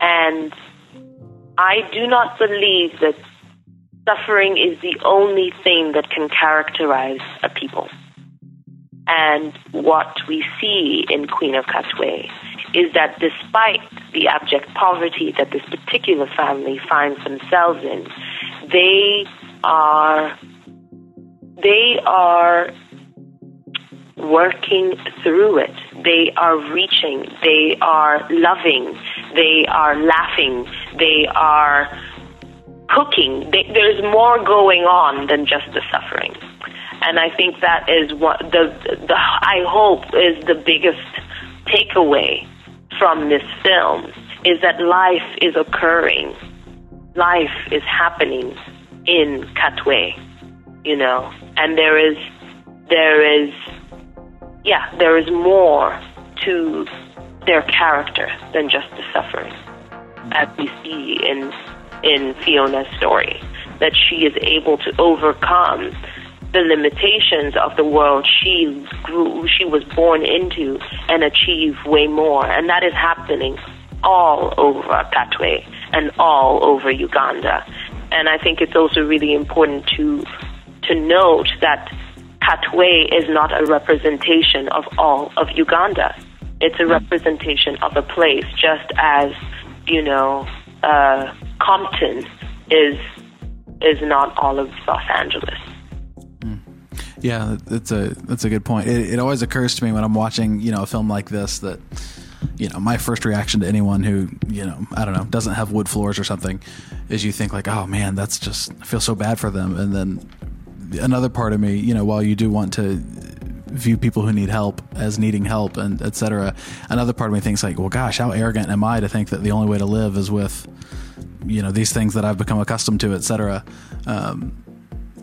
And I do not believe that suffering is the only thing that can characterize a people. And what we see in Queen of Katwe is that despite the abject poverty that this particular family finds themselves in, they are they are working through it. They are reaching, they are loving, they are laughing, they are cooking. They, there's more going on than just the suffering. And I think that is what the, the I hope is the biggest takeaway from this film is that life is occurring. Life is happening in Katwe, you know, and there is there is yeah, there is more to their character than just the suffering, as we see in in Fiona's story, that she is able to overcome the limitations of the world she grew, she was born into, and achieve way more, and that is happening all over Katwe and all over Uganda. And I think it's also really important to to note that Katwe is not a representation of all of Uganda. It's a representation of a place, just as you know, uh, Compton is is not all of Los Angeles. Yeah, that's a that's a good point. It, it always occurs to me when I'm watching, you know, a film like this that, you know, my first reaction to anyone who, you know, I don't know, doesn't have wood floors or something, is you think like, oh man, that's just I feel so bad for them, and then another part of me, you know, while you do want to view people who need help as needing help and etc. Another part of me thinks like, well, gosh, how arrogant am I to think that the only way to live is with, you know, these things that I've become accustomed to, etc. Um,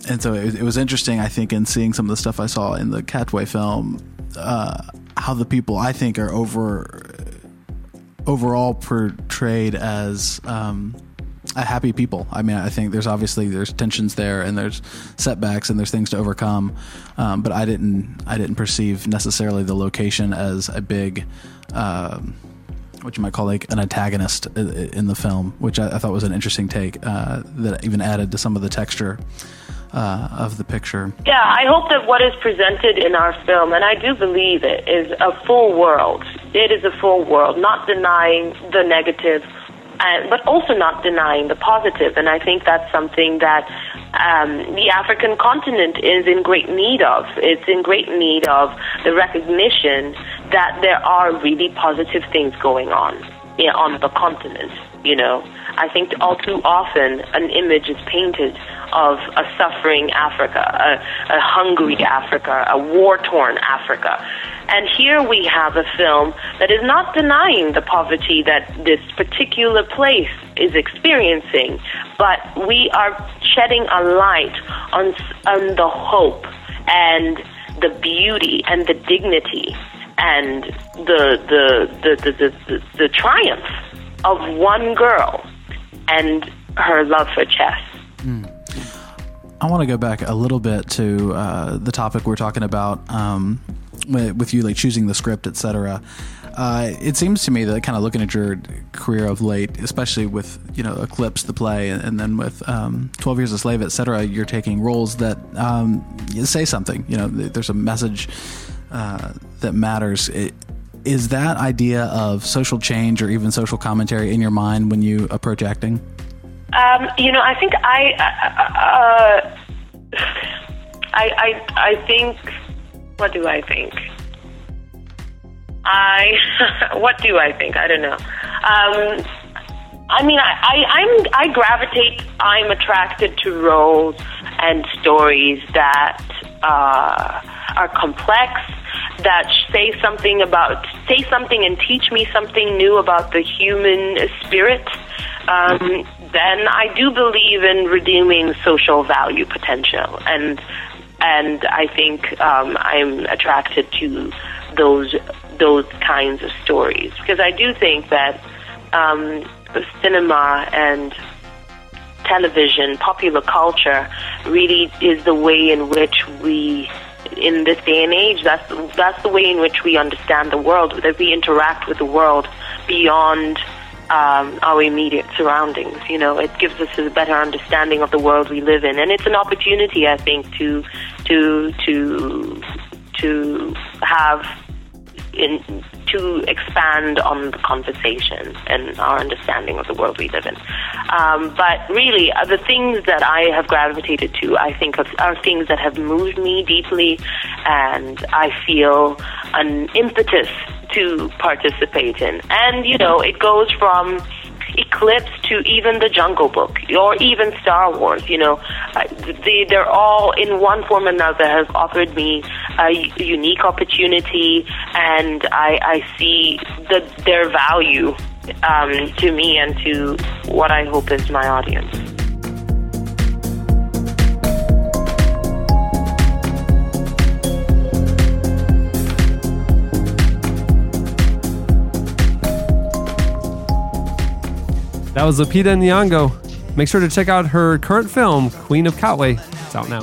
and so it, it was interesting, I think, in seeing some of the stuff I saw in the Katwe film, uh, how the people I think are over overall portrayed as um, happy people. I mean, I think there's obviously there's tensions there, and there's setbacks, and there's things to overcome. Um, but I didn't I didn't perceive necessarily the location as a big. Um, what you might call like an antagonist in the film, which I, I thought was an interesting take uh, that even added to some of the texture uh, of the picture. Yeah, I hope that what is presented in our film, and I do believe it, is a full world. It is a full world, not denying the negative, uh, but also not denying the positive. And I think that's something that um, the African continent is in great need of. It's in great need of the recognition that there are really positive things going on yeah, on the continent. You know, I think all too often an image is painted of a suffering Africa, a, a hungry Africa, a war torn Africa. And here we have a film that is not denying the poverty that this particular place is experiencing, but we are shedding a light on, on the hope and the beauty and the dignity and the the the the, the, the, the triumph of one girl and her love for chess. I want to go back a little bit to uh, the topic we're talking about um, with, with you, like choosing the script, etc. Uh, it seems to me that kind of looking at your career of late, especially with you know Eclipsed, the play, and, and then with um, Twelve Years a Slave, etc. You're taking roles that um, say something. You know, there's a message uh, that matters. It, is that idea of social change or even social commentary in your mind when you approach acting? Um, you know, I think I, uh, uh, I, I, I think. What do I think? I, what do I think? I don't know. Um, I mean, I, I, I'm, I gravitate. I'm attracted to roles and stories that uh, are complex, that say something about, say something and teach me something new about the human spirit. Um, then I do believe in redeeming social value potential, and and I think um, I'm attracted to those those kinds of stories because I do think that um, cinema and television, popular culture, really is the way in which we, in this day and age, that's that's the way in which we understand the world. That we interact with the world beyond um, our immediate surroundings. You know, it gives us a better understanding of the world we live in, and it's an opportunity, I think, to to to to have in to expand on the conversation and our understanding of the world we live in. Um, but really, uh, the things that I have gravitated to, I think, are, are things that have moved me deeply, and I feel an impetus to participate in. And you know, it goes from Eclipsed to even the Jungle Book or even Star Wars. You know, uh, they they're all in one form or another has offered me a unique opportunity, and I I see the their value um, to me and to what I hope is my audience. That was Lupita Nyong'o. Make sure to check out her current film, Queen of Katwe. It's out now.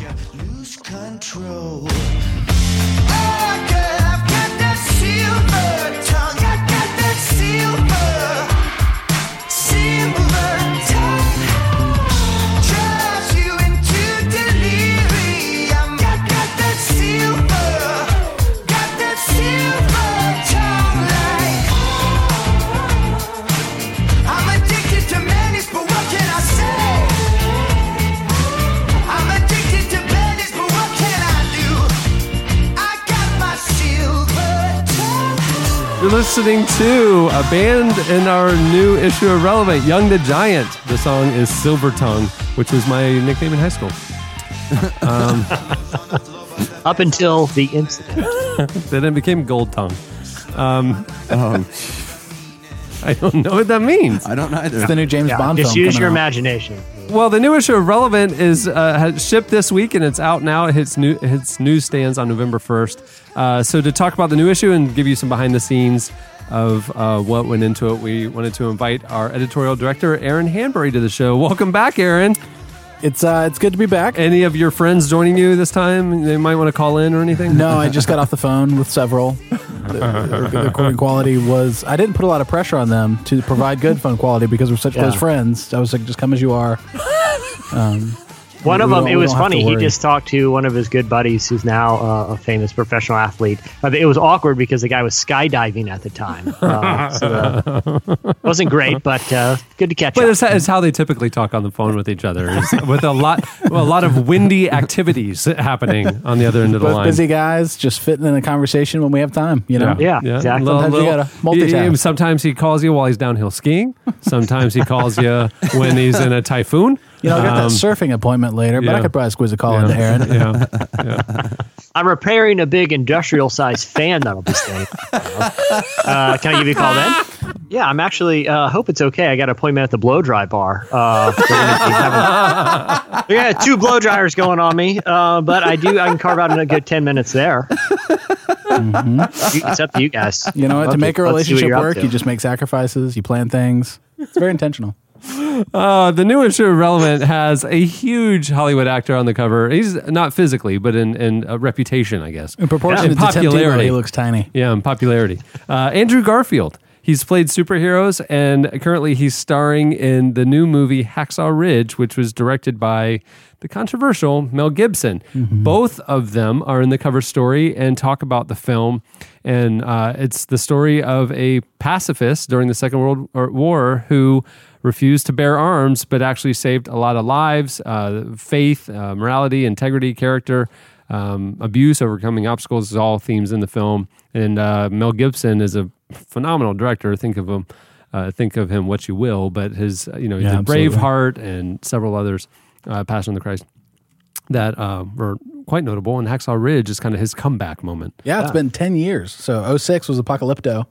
You're listening to a band in our new issue of Relevant, Young the Giant. The song is Silver Tongue, which was my nickname in high school. Um, Up until the incident. then it became Gold Tongue. Um, I don't know what that means. I don't either. It's the new James Yeah, Bond just film. use coming your out. imagination. Well, the new issue of Relevant is uh, has shipped this week and it's out now. It hits new it hits newsstands on November first. Uh, so to talk about the new issue and give you some behind the scenes of uh, what went into it, we wanted to invite our editorial director Aaron Hanbury to the show. Welcome back, Aaron. It's uh, it's good to be back. Any of your friends joining you this time? They might want to call in or anything. No, I just got off the phone with several. The, the- the recording quality was. I didn't put a lot of pressure on them to provide good phone quality because we're such close friends. I was like, just come as you are. Um, One of them, don't- it was funny. He just talked to one of his good buddies who's now uh, a famous professional athlete. Uh, it was awkward because the guy was skydiving at the time. Uh, so uh, wasn't great, but uh, good to catch But up. it's, it's how they typically talk on the phone with each other, is with a lot, well, a lot of windy activities happening on the other end of the both line. busy guys just fitting in a conversation when we have time. You know. yeah, Little- Sometimes little- you gotta multitask. he- sometimes he calls you while he's downhill skiing. Sometimes he calls you when he's in a typhoon. You know, I got Um, that surfing appointment later, but I yeah. could probably squeeze a call Yeah. into Aaron. Yeah. yeah. I'm repairing a big industrial sized fan that'll be staying. Uh, can I give you a call then? Yeah, I'm actually. Uh, hope it's okay. I got an appointment at the blow dry bar. Uh, they're gonna be having- we got two blow dryers going on me, uh, but I do. I can carve out a good ten minutes there. It's up to you guys. You know what? To make a let's see what relationship you're up work, to. you just make sacrifices. You plan things. It's very intentional. Uh, the new issue of Relevant has a huge Hollywood actor on the cover. He's not physically, but in, in uh, reputation, I guess. In proportion And to Tebow, he looks tiny. Yeah, in popularity. Uh, Andrew Garfield. He's played superheroes, and currently he's starring in the new movie Hacksaw Ridge, which was directed by the controversial Mel Gibson. Both of them are in the cover story and talk about the film. And uh, it's the story of a pacifist during the Second World War who refused to bear arms, but actually saved a lot of lives, uh, faith, uh, morality, integrity, character um, abuse, overcoming obstacles is all themes in the film. And uh, Mel Gibson is a phenomenal director. Think of him, uh, think of him what you will, but his uh, you know he Yeah, did absolutely. Braveheart and several others, uh, Passion of the Christ, that uh, were quite notable. And Hacksaw Ridge is kind of his comeback moment. Yeah, it's been 10 years. So 06 was Apocalypto,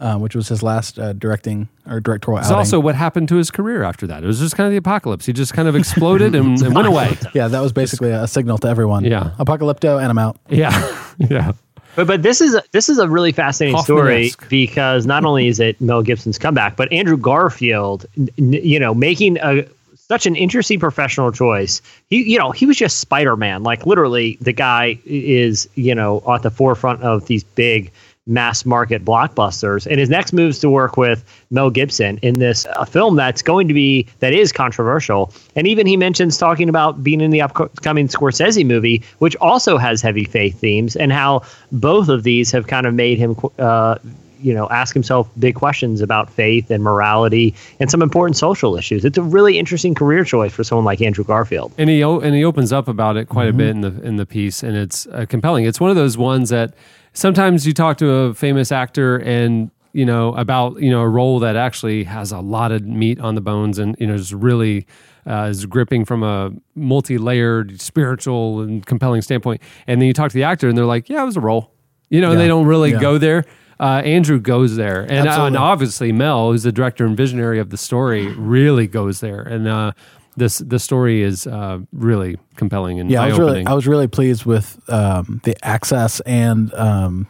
uh, which was his last uh, directing or directorial It's outing. also what happened to his career after that. It was just kind of the apocalypse. He just kind of exploded and, and went away. yeah, that was basically a signal to everyone. Yeah. Apocalypto, and I'm out. Yeah. yeah. But but this is a, this is a really fascinating story Hoffman-esque. because not only is it Mel Gibson's comeback, but Andrew Garfield, n- n- you know, making a such an interesting professional choice. He you know he was just Spider Man, like literally the guy is you know at the forefront of these big mass market blockbusters. And his next moves to work with Mel Gibson in this uh, film that's going to be that is controversial. And even he mentions talking about being in the upcoming Scorsese movie which also has heavy faith themes and how both of these have kind of made him uh, you know ask himself big questions about faith and morality and some important social issues. It's a really interesting career choice for someone like Andrew Garfield. And he o- and he opens up about it quite a bit in the in the piece, and it's uh, compelling. It's one of those ones that sometimes you talk to a famous actor and you know about you know a role that actually has a lot of meat on the bones and you know is really uh, is gripping from a multi-layered spiritual and compelling standpoint, and then you talk to the actor and they're like, yeah, it was a role, you know, and they don't really Yeah. go there. Uh, Andrew goes there, and, uh, and obviously Mel, who's the director and visionary of the story, really goes there. And uh, this the story is uh, really compelling and Yeah, I was really. I was really pleased with um, the access and um,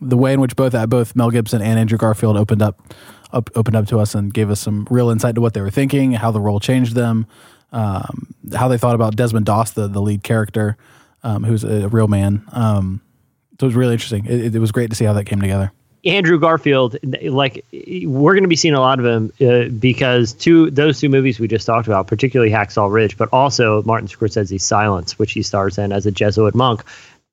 the way in which both uh, both Mel Gibson and Andrew Garfield opened up, up opened up to us and gave us some real insight to what they were thinking, how the role changed them, um, how they thought about Desmond Doss, the the lead character, um, who's a real man. Um, so it was really interesting. It, it was great to see how that came together. Andrew Garfield, like we're going to be seeing a lot of him uh, because two those two movies we just talked about, particularly Hacksaw Ridge, but also Martin Scorsese's Silence, which he stars in as a Jesuit monk,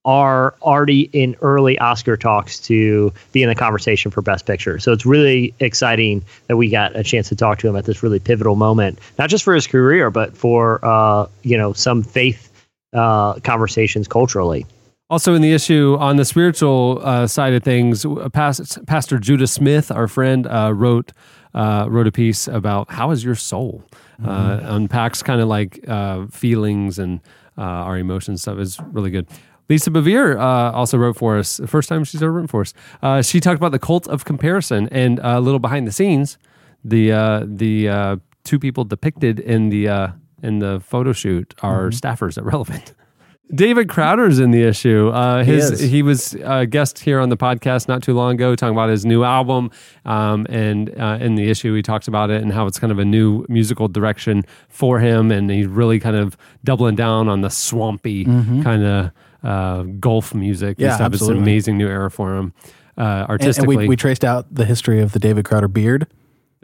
are already in early Oscar talks to be in the conversation for Best Picture. So it's really exciting that we got a chance to talk to him at this really pivotal moment, not just for his career, but for uh, you know some faith uh, conversations culturally. Also, in the issue on the spiritual uh, side of things, uh, Pas- Pastor Judah Smith, our friend, uh, wrote uh, wrote a piece about how is your soul. Uh, unpacks kind of like uh, feelings and uh, our emotions stuff is really good. Lisa Bevere uh, also wrote for us. The first time she's ever written for us. Uh, she talked about the cult of comparison and uh, a little behind the scenes. The uh, the uh, two people depicted in the uh, in the photo shoot are staffers at Relevant. David Crowder's in the issue. Uh, He his is. he was a guest here on the podcast not too long ago, talking about his new album. Um, and uh, in the issue, he talks about it and how it's kind of a new musical direction for him, and he's really kind of doubling down on the swampy Mhm. kind of uh, golf music. Yeah, stuff. It's an absolutely. amazing new era for him. Uh, And- And, we, we traced out the history of the David Crowder beard.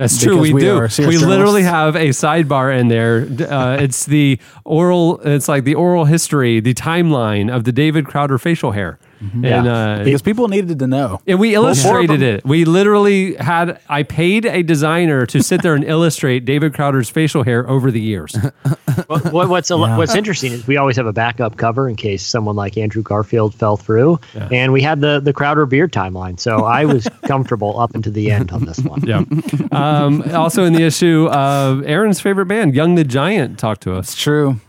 That's true. because We, do. We literally have a sidebar in there. Uh, it's the oral. It's like the oral history, the timeline of the David Crowder facial hair, and uh, because people needed to know. and we Well, more of illustrated it. We literally had. I paid a designer to sit there and illustrate David Crowder's facial hair over the years. what, what- what's a, Yeah. what's interesting is we always have a backup cover in case someone like Andrew Garfield fell through, Yeah. and we had the the Crowder beard timeline. So I was comfortable up into the end on this one. Yeah. Um, also in the issue, uh, Aaron's favorite band, Young the Giant, talked to us. It's true.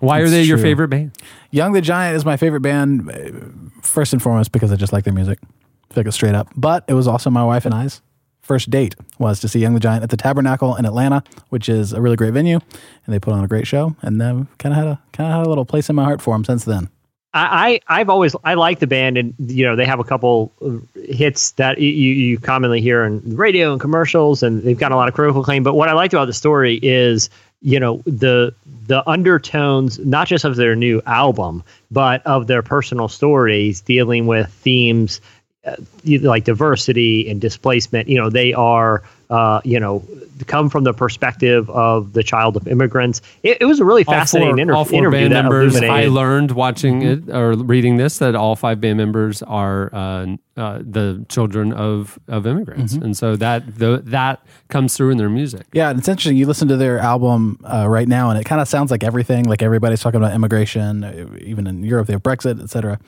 Why are It's they your true. favorite band? Young the Giant is my favorite band, uh, first and foremost because I just like their music. Like it straight up. But it was also my wife and I's first date was to see Young the Giant at the Tabernacle in Atlanta, which is a really great venue, and they put on a great show. And then kind of had a kind of had a little place in my heart for them since then. I, I I've always I like the band, and you know they have a couple of hits that you, you commonly hear in radio and commercials, and they've got a lot of critical acclaim. But what I liked about the story is you know the the undertones not just of their new album, but of their personal stories dealing with themes uh, like diversity and displacement. You know they are uh, you know come from the perspective of the child of immigrants. It, it was a really All fascinating four, inter- all four interview. band that members. I learned watching Mhm. it or reading this that all five band members are uh, uh, the children of of immigrants, Mhm. and so that the, that comes through in their music. Yeah, and it's interesting. You listen to their album uh, right now, and it kind of sounds like everything. Like everybody's talking about immigration, uh, even in Europe, they have Brexit, et cetera.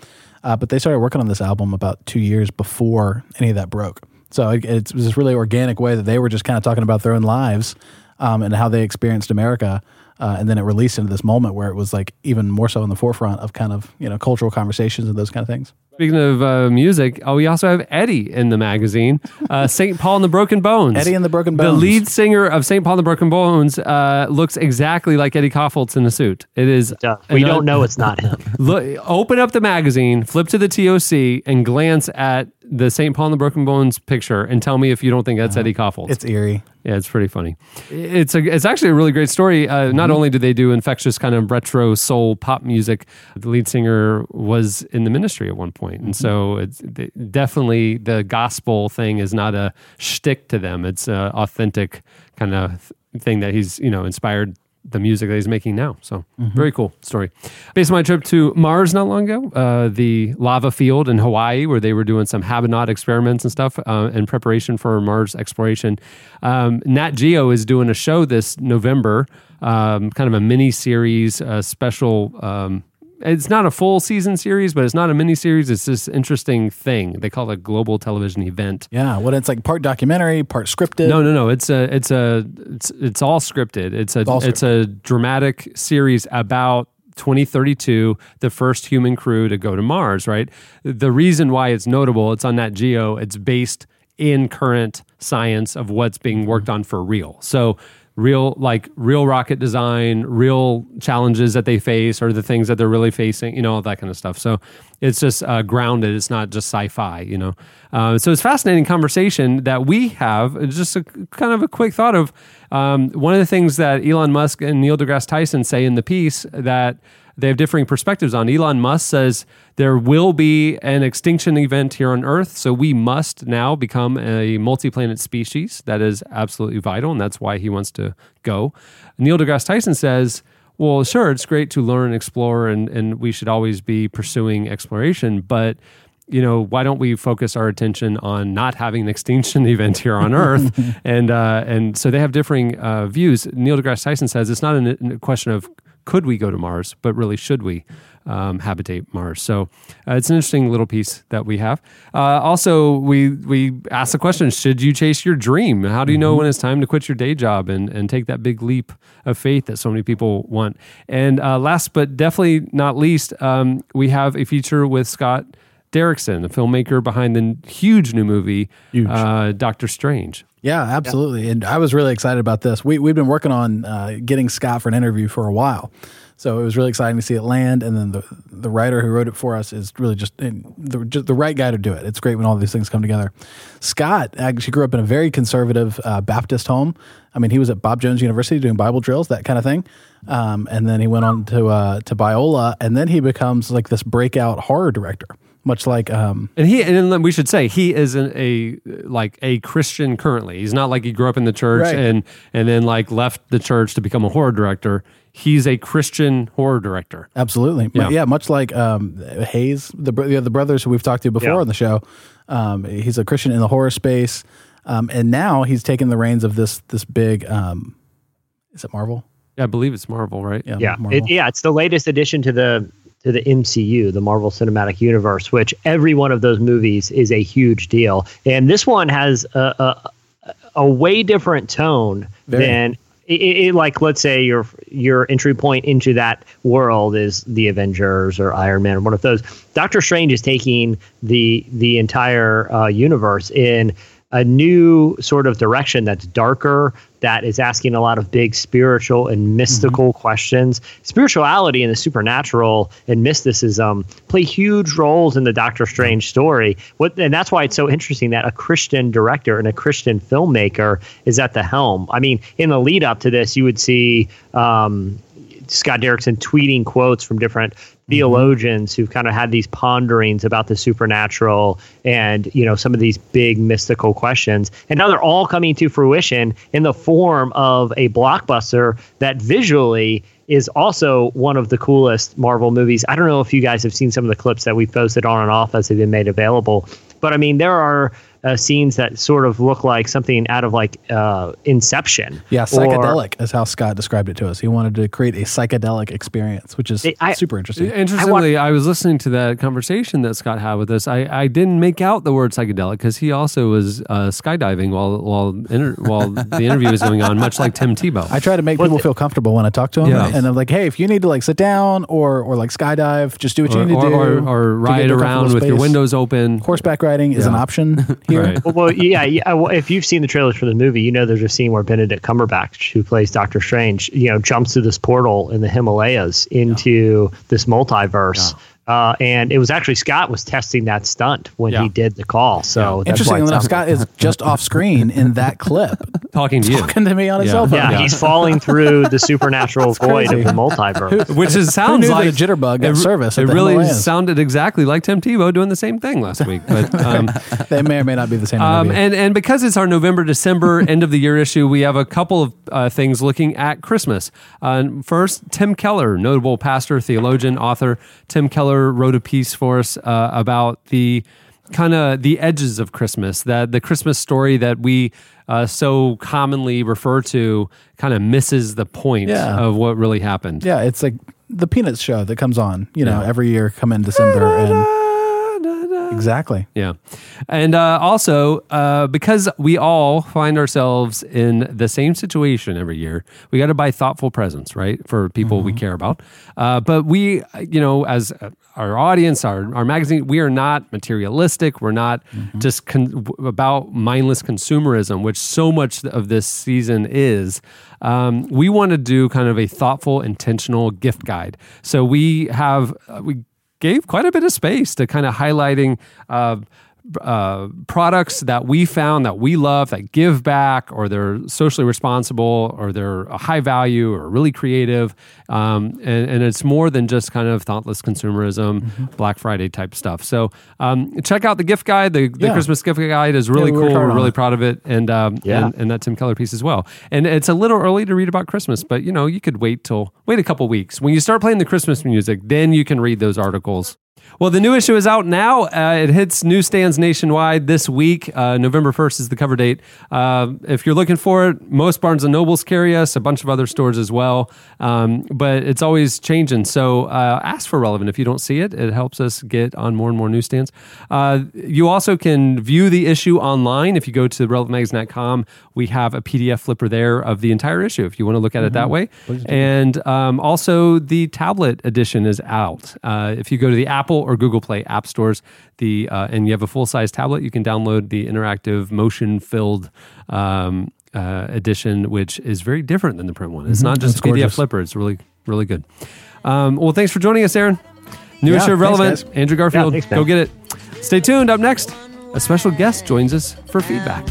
Uh, but they started working on this album about two years before any of that broke. So it, it was this really organic way that they were just kind of talking about their own lives um, and how they experienced America. Uh, and then it released into this moment where it was like even more so in the forefront of kind of you know cultural conversations and those kind of things. Speaking of uh, music, oh, we also have Eddie in the magazine, uh, St. Paul and the Broken Bones. Eddie and the Broken Bones. The lead singer of St. Paul and the Broken Bones uh, looks exactly like Eddie Kaufholz in the suit. It is. we don't know it's not him. Look, open up the magazine, flip to the TOC, and glance at the St. Paul and the Broken Bones picture, and tell me if you don't think that's Eddie Kaufholz. It's eerie. Yeah, it's pretty funny. It's a, it's actually a really great story. Uh, Not mm-hmm. only do they do infectious kind of retro soul pop music, the lead singer was in the ministry at one point, and so mm-hmm. it's definitely the gospel thing is not a shtick to them. It's an authentic kind of thing that he's you know inspired the music that he's making now. So Mhm. very cool story. Based on my trip to Mars not long ago, uh, the lava field in Hawaii, where they were doing some Habanoid experiments and stuff uh, in preparation for Mars exploration. Um, Nat Geo is doing a show this November, um, kind of a mini series, a special. Um, it's not a full season series, but it's not a mini series. It's this interesting thing. They call it a global television event. Yeah, what it's like part documentary, part scripted. No, no, no. It's a, it's a, it's, it's all scripted. It's a, all it's a dramatic series about 2032, the first human crew to go to Mars. Right. The reason why it's notable, it's on Nat Geo. It's based in current science of what's being worked on for real. So real like real rocket design real challenges that they face or the things that they're really facing you know all that kind of stuff. So it's just uh, grounded. It's not just sci-fi you know? Uh, so it's fascinating conversation that we have. It's just a kind of a quick thought of um, one of the things that elon musk and neil degrasse tyson say in the piece that they have differing perspectives on. Elon Musk says there will be an extinction event here on Earth, so we must now become a multi planet species. That is absolutely vital, and that's why he wants to go. Neil deGrasse Tyson says, well, sure, it's great to learn, explore, and, and we should always be pursuing exploration, but you know, why don't we focus our attention on not having an extinction event here on Earth? and uh, and so they have differing uh, views. Neil deGrasse Tyson says it's not a question of could we go to Mars, but really should we um, habitate Mars? So uh, it's an interesting little piece that we have. Uh, also, we we ask the question: Should you chase your dream? How do you know when it's time to quit your day job and and take that big leap of faith that so many people want? And uh, last but definitely not least, um, we have a feature with Scott. Derrickson, the filmmaker behind the huge new movie, uh, Doctor Strange. Yeah, absolutely. And I was really excited about this. We, we've been working on uh, getting Scott for an interview for a while. So it was really exciting to see it land. And then the, the writer who wrote it for us is really just the, just the right guy to do it. It's great when all these things come together. Scott actually grew up in a very conservative uh, Baptist home. I mean, he was at Bob Jones University doing Bible drills, that kind of thing. Um, and then he went on to uh, to Biola, and then he becomes like this breakout horror director, much like um, And he, and then we should say he is an, a like a Christian currently. He's not like he grew up in the church Right. and and then like left the church to become a horror director. He's a Christian horror director. Absolutely. Yeah. Yeah, much like um, Hayes, the bro- the brothers who we've talked to before Yeah. on the show. Um, he's a Christian in the horror space, um, and now he's taken the reins of this this big. Um, is it Marvel? Yeah, I believe it's Marvel, right? Yeah, yeah, Marvel. it, yeah, it's the latest addition to the to the MCU, the Marvel Cinematic Universe, which every one of those movies is a huge deal, and this one has a a, a way different tone Very. than. It, it, like let's say your your entry point into that world is the Avengers or Iron Man or one of those. Doctor Strange is taking the the entire uh, universe in a new sort of direction that's darker, that is asking a lot of big spiritual and mystical questions. Spirituality and the supernatural and mysticism play huge roles in the Doctor Strange story. What and that's why it's so interesting that a Christian director and a Christian filmmaker is at the helm. I mean, in the lead up to this, you would see um, Scott Derrickson tweeting quotes from different Mm-hmm. theologians who've kind of had these ponderings about the supernatural and you know some of these big mystical questions and now they're all coming to fruition in the form of a blockbuster that visually is also one of the coolest Marvel movies. I don't know if you guys have seen some of the clips that we've posted on and off as they've been made available, but I mean there are uh, scenes that sort of look like something out of like uh, Inception. Yeah, or- psychedelic is how Scott described it to us. He wanted to create a psychedelic experience, which is super interesting. Interestingly, I, was listening to that conversation that Scott had with us. I, I didn't make out the word psychedelic because he also was uh, skydiving while while inter- while the interview was going on, much like Tim Tebow. I try to make people feel comfortable when I talk to them, Yeah. and I'm like, "Hey, if you need to like sit down or or like skydive, just do what you or, need to do." or, or ride around comfortable with your windows open. Horseback riding is an option here. Right. well, well, yeah, yeah. If you've seen the trailers for the movie, you know there's a scene where Benedict Cumberbatch, who plays Doctor Strange, you know, jumps through this portal in the Himalayas into this multiverse. Uh, and it was actually Scott was testing that stunt when he did the call. So that's Interestingly enough, sounds- Scott is just off screen in that clip, talking to you, talking to me on his Yeah. cell phone. Yeah, he's falling through the supernatural void crazy. of the multiverse. Which is sounds knew like a jitterbug got it, service It the really Himalayas? sounded exactly like Tim Tebow doing the same thing last week. But um, they may or may not be the same. Um, and and because it's our November December end of the year issue, we have a couple of uh, things looking at Christmas. Uh, first, Tim Keller, notable pastor, theologian, author. Tim Keller wrote a piece for us uh, about the kind of the edges of Christmas, that the Christmas story that we uh, so commonly refer to kind of misses the point Yeah. of what really happened. yeah, it's like the Peanuts show that comes on, you know, Yeah. every year, come in December, and exactly. Yeah. And uh, also, uh, because we all find ourselves in the same situation every year, we got to buy thoughtful presents, right? For people we care about. Uh, but we, you know, as our audience, our, our magazine, we are not materialistic. We're not just con- about mindless consumerism, which so much of this season is. Um, we want to do kind of a thoughtful, intentional gift guide. So we have, uh, we gave quite a bit of space to kind of highlighting uh, uh, products that we found that we love that give back or they're socially responsible or they're a high value or really creative um, and, and it's more than just kind of thoughtless consumerism black friday type stuff. So um, check out the gift guide. The, the Yeah. christmas gift guide is really we cool. we're really it. proud of it. And, um, Yeah. and and that tim keller piece as well. And it's a little early to read about christmas but you know you could wait till wait a couple weeks. When you start playing the christmas music then you can read those articles well, the new issue is out now. Uh, it hits newsstands nationwide this week. Uh, November 1st is the cover date. Uh, if you're looking for it, most Barnes and Nobles carry us, a bunch of other stores as well. Um, but it's always changing. So uh, ask for Relevant if you don't see it. It helps us get on more and more newsstands. Uh, you also can view the issue online. If you go to relevantmagazine.com, we have a PDF flipper there of the entire issue if you want to look at it that way. And um, also, the tablet edition is out. Uh, if you go to the Apple or Google Play app stores, the uh, and you have a full size tablet, you can download the interactive motion filled. Um, uh, edition, which is very different than the print one. It's Mhm. not just a PDF gorgeous. flipper. It's really, really good. Um, well, thanks for joining us, Aaron. New Yeah, issue of Relevant. Andrew Garfield, Yeah, thanks, go get it. Stay tuned. Up next, a special guest joins us for feedback.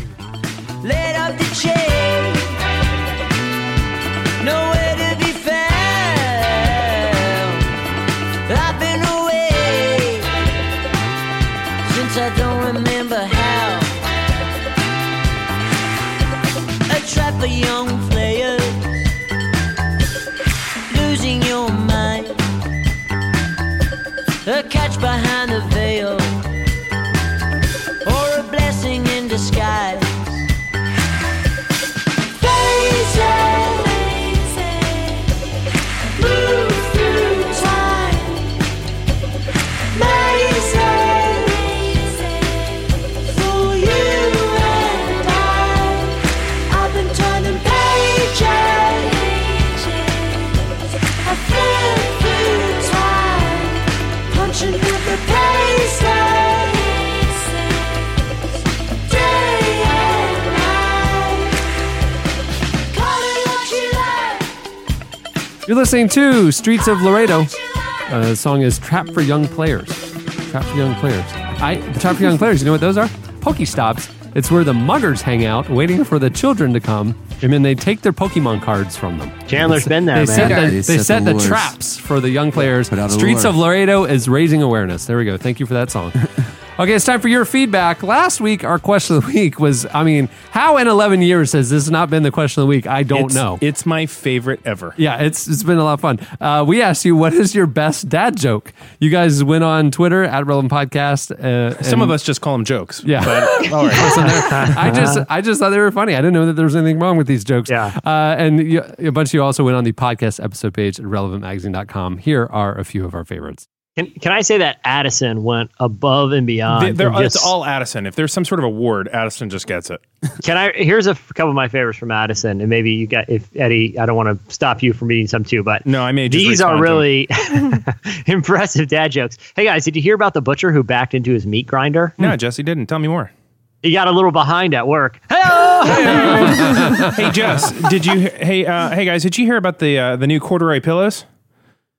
You're listening to Streets of Laredo. Uh, the song is Trap for Young Players. Trap for Young Players. I the Trap for Young Players, you know what those are? Pokestops. It's where the muggers hang out, waiting for the children to come, and then they take their Pokemon cards from them. Chandler's been there, they man. Set the, They they, set set, the the, traps for the young players. out Streets lure. of Laredo is raising awareness. There we go. Thank you for that song. Okay, it's time for your feedback. Last week, our question of the week was I mean, how in 11 years has this not been the question of the week? I don't It's- know. It's my favorite ever. Yeah, it's it's been a lot of fun. Uh, we asked you, what is your best dad joke? You guys went on Twitter at Relevant Podcast. Uh, Some of us just call them jokes. Yeah. But, all right. Listen, they're- I just I just thought they were funny. I didn't know that there was anything wrong with these jokes. Yeah. Uh, and you, a bunch of you also went on the podcast episode page at relevantmagazine.com. Here are a few of our favorites. Can, can I say that Addison went above and beyond? They- they're- and it's all Addison. If there's some sort of award, Addison just gets it. Can I? Here's a f- couple of my favorites from Addison, and maybe you got if Eddie. I don't want to stop you from reading some too, but no, I may. These are really impressive dad jokes. Hey guys, did you hear about the butcher who backed into his meat grinder? No, Jesse didn't. Tell me more. He got a little behind at work. hey Jess, did you? Hey, uh, hey guys, did you hear about the uh, the new corduroy pillows?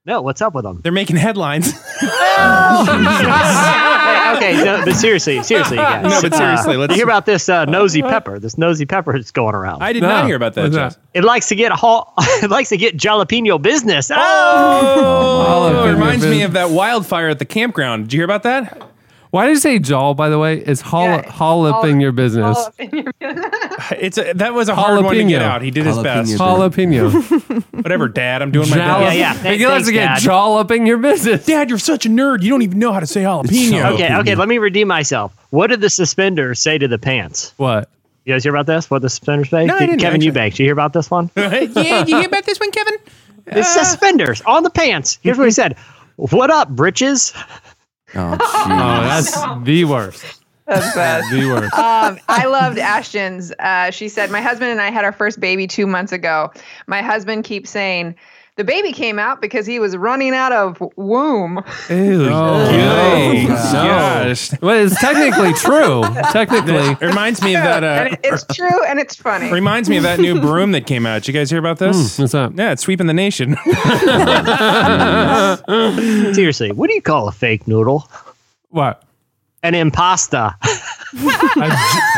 No, what's up with them? They're making headlines. Hey, okay, no, but seriously, seriously, you guys. No, but seriously, Uh, let's- you hear about this uh, nosy pepper? This nosy pepper that's going around. I did not hear about that, What's Jess. It likes to get hall- it likes to get jalapeno business. Oh, Oh, Jalapeno it reminds me of that wildfire at the campground. Did you hear about that? Why did you say jaw, by the way? It's hol- holloping your business. It's a, that was a hard one to get out. He did his best. Jalapeno. Whatever, Dad. I'm doing my Jala- best. yeah. He likes to get jalloping your business. Dad, you're such a nerd. You don't even know how to say jalapeno. Okay, okay. Let me redeem myself. What did the suspenders say to the pants? What? You guys hear about this? What the suspenders say? No, I didn't, Kevin actually. Eubanks, did you hear about this one? yeah, you hear about this one, Kevin? The uh, suspenders on the pants. Here's what he said. What up, britches? Oh, that's the worst. That's bad. The worst. um, I loved Ashton's. Uh, she said, My husband and I had our first baby two months ago. My husband keeps saying, the baby came out because he was running out of womb. Ew. Oh, no. gosh. Well, it's technically true. Technically. It reminds me of that. Uh, it- it's true and it's funny. reminds me of that new broom that came out. Did you guys hear about this? What's up? Yeah, it's sweeping the nation. Seriously, what do you call a fake noodle? What? An impasta. A,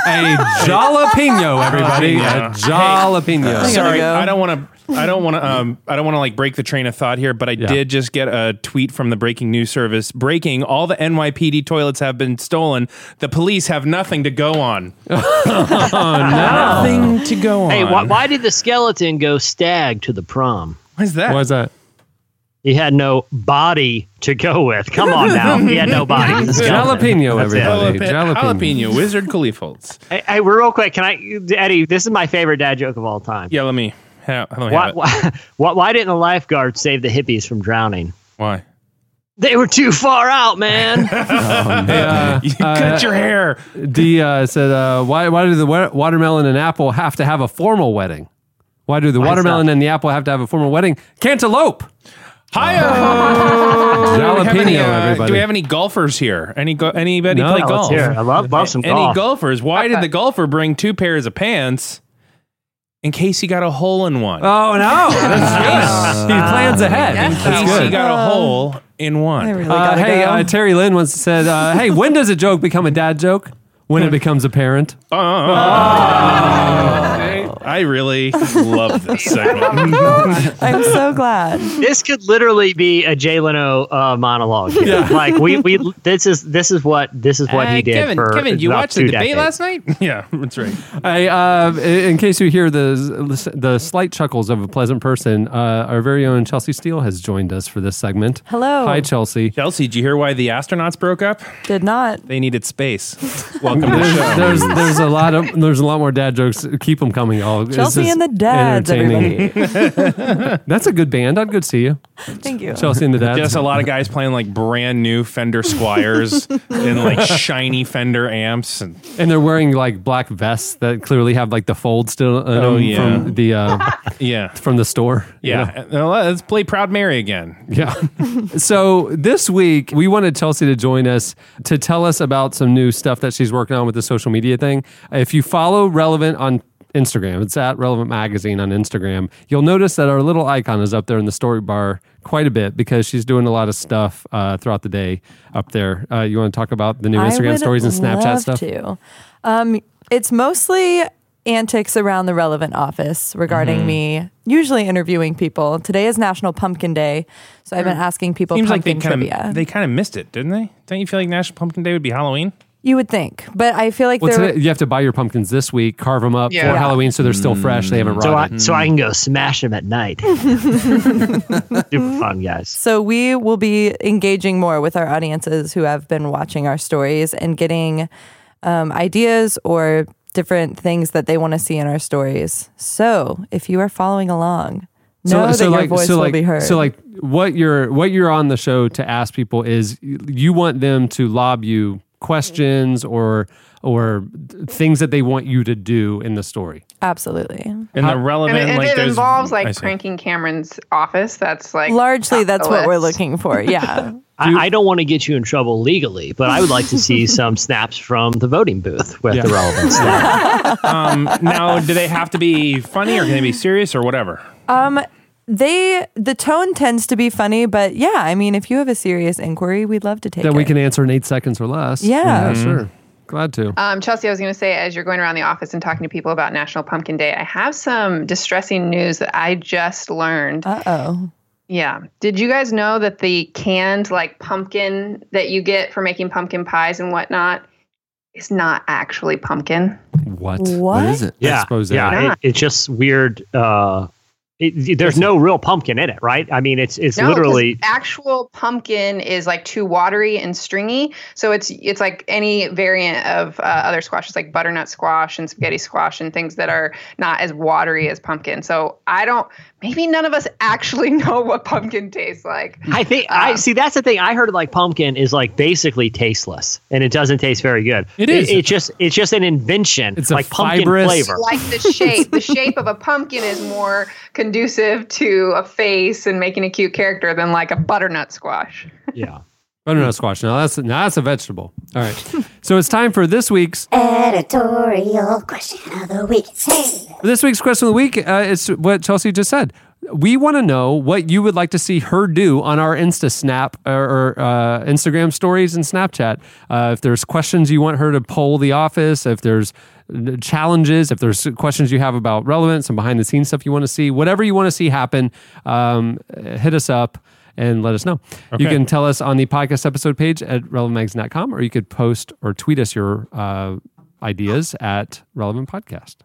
a jalapeno, everybody. A jalapeno. Sorry, I don't want to. I don't want to. Um, I don't want to like break the train of thought here, but I did just get a tweet from the breaking news service breaking: all the NYPD toilets have been stolen. The police have nothing to go on. Oh, Nothing to go on. Hey, why, why did the skeleton go stag to the prom? Why's that? Why's that? He had no body to go with. Come on now. He had no body. He's a skeleton. Jalapeno, everybody. Jalapeno, Jalapeno. jalapeno Wizard Khalifa. Hey, hey, real quick, can I, Eddie? This is my favorite dad joke of all time. Yeah, let me. Ha- let Why, why, why, why didn't the lifeguard save the hippies from drowning? Why? They were too far out, man. Uh, You cut your hair. D uh, said, uh, why, why do the wa- watermelon and apple have to have a formal wedding? Why do the Why watermelon and the apple have to have a formal wedding? Cantaloupe. Hiya! Jalapeno, do, we have any, uh, everybody. do we have any golfers here? Any go- anybody No, play let's golf? hear it. I love- love some Any golf. golfers? Why did the golfer bring two pairs of pants in case he got a hole in one? Oh, no. That's good. He plans ahead. in That's case he good. got a hole in one. Really Uh, hey, uh, Terry Lynn once said, uh, "Hey, when does a joke become a dad joke? When it becomes apparent." I really love this segment. I'm so glad. this could literally be a Jay Leno uh, monologue. here. Yeah. Like we, we this is this is what this is what Uh, he did Kevin, for Kevin, you about watched the two debate decades. last night? yeah, that's right. I, uh, in case you hear the the slight chuckles of a pleasant person, uh, our very own Chelsea Steele has joined us for this segment. Hello. Hi, Chelsea. Chelsea, did you hear why the astronauts broke up? Did not. They needed space. Welcome to the There's, show. there's there's a lot of there's a lot more dad jokes. Keep them coming, y'all. This Chelsea and the Dads, entertaining. That's a good band. I'd good see you. Thank you. Chelsea and the Dads. Just a lot of guys playing like brand new Fender Squiers and like shiny Fender amps. And and they're wearing like black vests that clearly have like the fold still in Oh, them yeah. from the uh, yeah, from the store. you know? yeah. Let's play Proud Mary again. Yeah. so this week we wanted Chelsea to join us to tell us about some new stuff that she's working on with the social media thing. If you follow Relevant on Instagram. It's at Relevant Magazine on Instagram. You'll notice that our little icon is up there in the story bar quite a bit because she's doing a lot of stuff uh, throughout the day up there. Uh, you want to talk about the new I Instagram would stories and Snapchat love stuff? To. Um, it's mostly antics around the relevant office regarding Mm-hmm. Mhm. me usually interviewing people. Today is National Pumpkin Day, so I've been asking people Seems like they pumpkin kind trivia. of they kind of missed it, didn't they? Don't you feel like National Pumpkin Day would be Halloween? You would think, but I feel like Well, today, you have to buy your pumpkins this week, carve them up Yeah. for Halloween so they're still fresh. They haven't So I, rotted. so I can go smash them at night. Super fun, guys. So we will be engaging more with our audiences who have been watching our stories and getting um, ideas or different things that they want to see in our stories. So if you are following along, know that your voice will be heard. So like what you're what you're on the show to ask people is you want them to lob you questions or or things that they want you to do in the story. Absolutely. And the And relevant, if like it involves like see. pranking Cameron's office, that's like Largely, that's the what we're looking for. Yeah. I, I don't want to get you in trouble legally, but I would like to see some snaps from the voting booth with the relevant stuff. um, now, do they have to be funny or can they be serious or whatever? Um, they the tone tends to be funny, but yeah, I mean, if you have a serious inquiry, we'd love to take that it. we can answer in eight seconds or less. Yeah. sure. Glad to. Um, Chelsea, I was going to say, as you're going around the office and talking to people about National Pumpkin Day, I have some distressing news that I just learned. Uh oh. Yeah. Did you guys know that the canned like pumpkin that you get for making pumpkin pies and whatnot is not actually pumpkin? What? What? is it? Yeah, Expose it. yeah. It, it's just weird. Uh, it, there's no real pumpkin in it, right? I mean, it's it's No, literally actual pumpkin is like too watery and stringy. So it's it's like any variant of uh, other squashes, like butternut squash and spaghetti squash and things that are not as watery as pumpkin. So I don't. Maybe none of us actually know what pumpkin tastes like. I think I um, see. That's the thing. I heard like pumpkin is like basically tasteless, and it doesn't taste very good. It is. It, it's just it's just an invention. It's a like pumpkin fibrous- flavor. Like the shape, the shape of a pumpkin is more conducive to a face and making a cute character than like a butternut squash. Yeah. Butternut squash. Now that's now that's a vegetable. All right. so it's time for this week's Editorial question of the week. Hey. This week's question of the week uh, is what Chelsea just said. We want to know what you would like to see her do on our Insta Snap or, or uh, Instagram stories and Snapchat. Uh, if there's questions you want her to poll the office, if there's uh, challenges, if there's questions you have about relevance and behind the scenes stuff you want to see, whatever you want to see happen, um, hit us up and let us know. You can tell us on the podcast episode page at relevantmagazine.com or you could post or tweet us your uh, ideas at Relevant Podcast.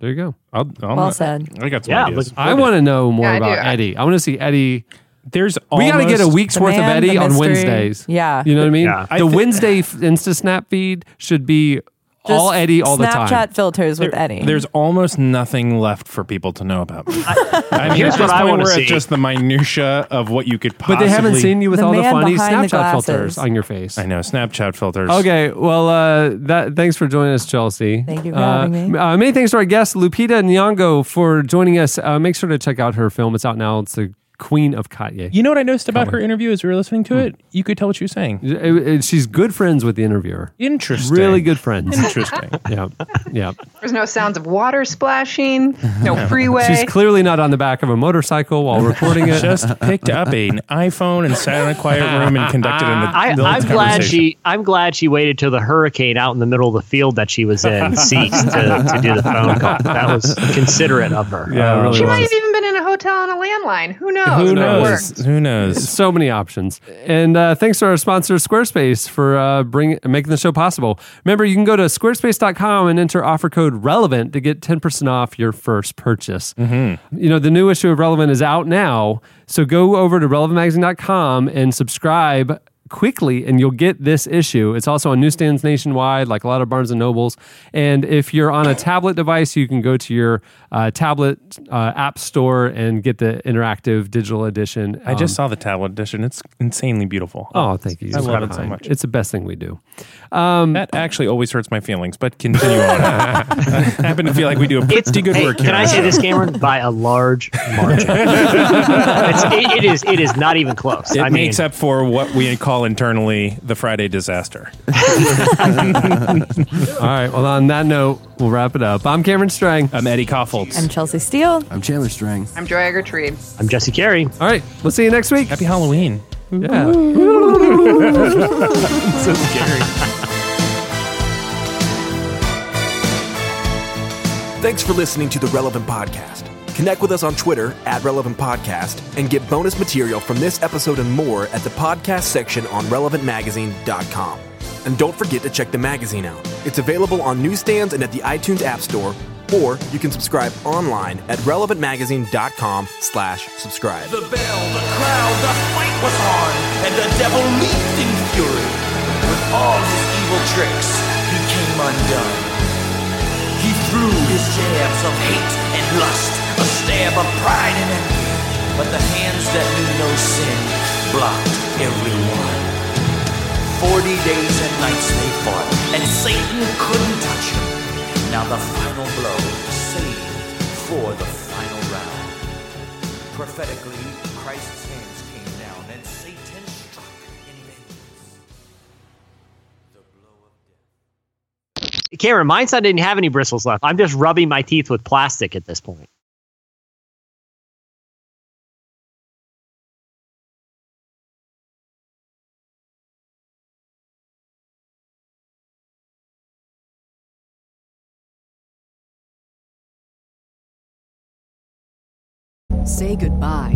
There you go. I'll, I'll Well said. I got some Yeah, ideas. I want to know more Yeah, I about Eddie. I want to see Eddie. There's we got to get a week's The worth of Eddie on. Wednesdays. Yeah. You know what I mean? Yeah. I the thi- Wednesday f- Insta Snap feed should be Just all Eddie all the time. Snapchat filters with Eddie. There's almost nothing left for people to know about me. I mean, Here's at this what I point, wanna we're see. just the minutia of what you could possibly. But they haven't seen you with The all the man funny behind the Snapchat filters on your face. I know Snapchat filters. Okay, well, uh, that thanks for joining us, Chelsea. Thank you for Uh, having me. Uh, many thanks to our guest Lupita Nyong'o for joining us. Uh, make sure to check out her film. It's out now. It's the Queen of Katwe. You know what I noticed about her interview as we were listening to hmm. it? You could tell what she was saying. It- it- uh, uh, she's good friends with the interviewer. Interesting. Really good friends. Interesting. yeah, yeah. There's no sounds of water splashing, no freeway. She's clearly not on the back of a motorcycle while recording it. Just picked up an iPhone and sat in a quiet room and conducted an I, adult I'm glad conversation. she. I'm glad she waited till the hurricane out in the middle of the field that she was in ceased to, to do the phone call. That was considerate of her. Yeah, it really she might was. have even been in a hotel on a landline. Who knows? Who knows? Who knows? so many options. And uh, thanks to our sponsor, Squarespace, for uh, bring, making the show possible. Remember, you can go to squarespace.com and enter offer code RELEVANT to get 10% off your first purchase. Mm-hmm. You know, the new issue of Relevant is out now. So go over to relevantmagazine.com and subscribe quickly and you'll get this issue. It's also on newsstands nationwide, like a lot of Barnes and Nobles. And if you're on a tablet device, you can go to your uh, tablet uh, app store and get the interactive digital edition. I just Um, saw the tablet edition. It's insanely beautiful. Oh, thank you. I love it so much. It's the best thing we do. Um, That actually always hurts my feelings, but continue on. I happen to feel like we do a pretty good Hey, work can here. I say this, Cameron? By a large margin. it's, it, it is. It is not even close. It I mean, makes up for what we call call internally the Friday disaster. All right. Well, on that note, we'll wrap it up. I'm Cameron Strang. I'm Eddie Kaufholz. I'm Chelsea Steele. I'm Chandler Strang. I'm Joy Gertrude. I'm Jesse Carey. All right. We'll see you next week. Happy Halloween. Yeah. so scary. Thanks for listening to the Relevant Podcast. Connect with us on Twitter at Relevant Podcast and get bonus material from this episode and more at the podcast section on relevantmagazine.com. And don't forget to check the magazine out. It's available on newsstands and at the iTunes App Store, or you can subscribe online at relevantmagazine.com slash subscribe. The bell, the crowd, the fight was on, and the devil leaped in fury. With all his evil tricks, he came undone. Threw his jabs of hate and lust, a stab of pride and envy. But the hands that knew no sin blocked every one. Forty days and nights they fought, and Satan couldn't touch him. Now the final blow, saved for the final round. Prophetically, Christ's Cameron, mine son didn't have any bristles left. I'm just rubbing my teeth with plastic at this point. Say goodbye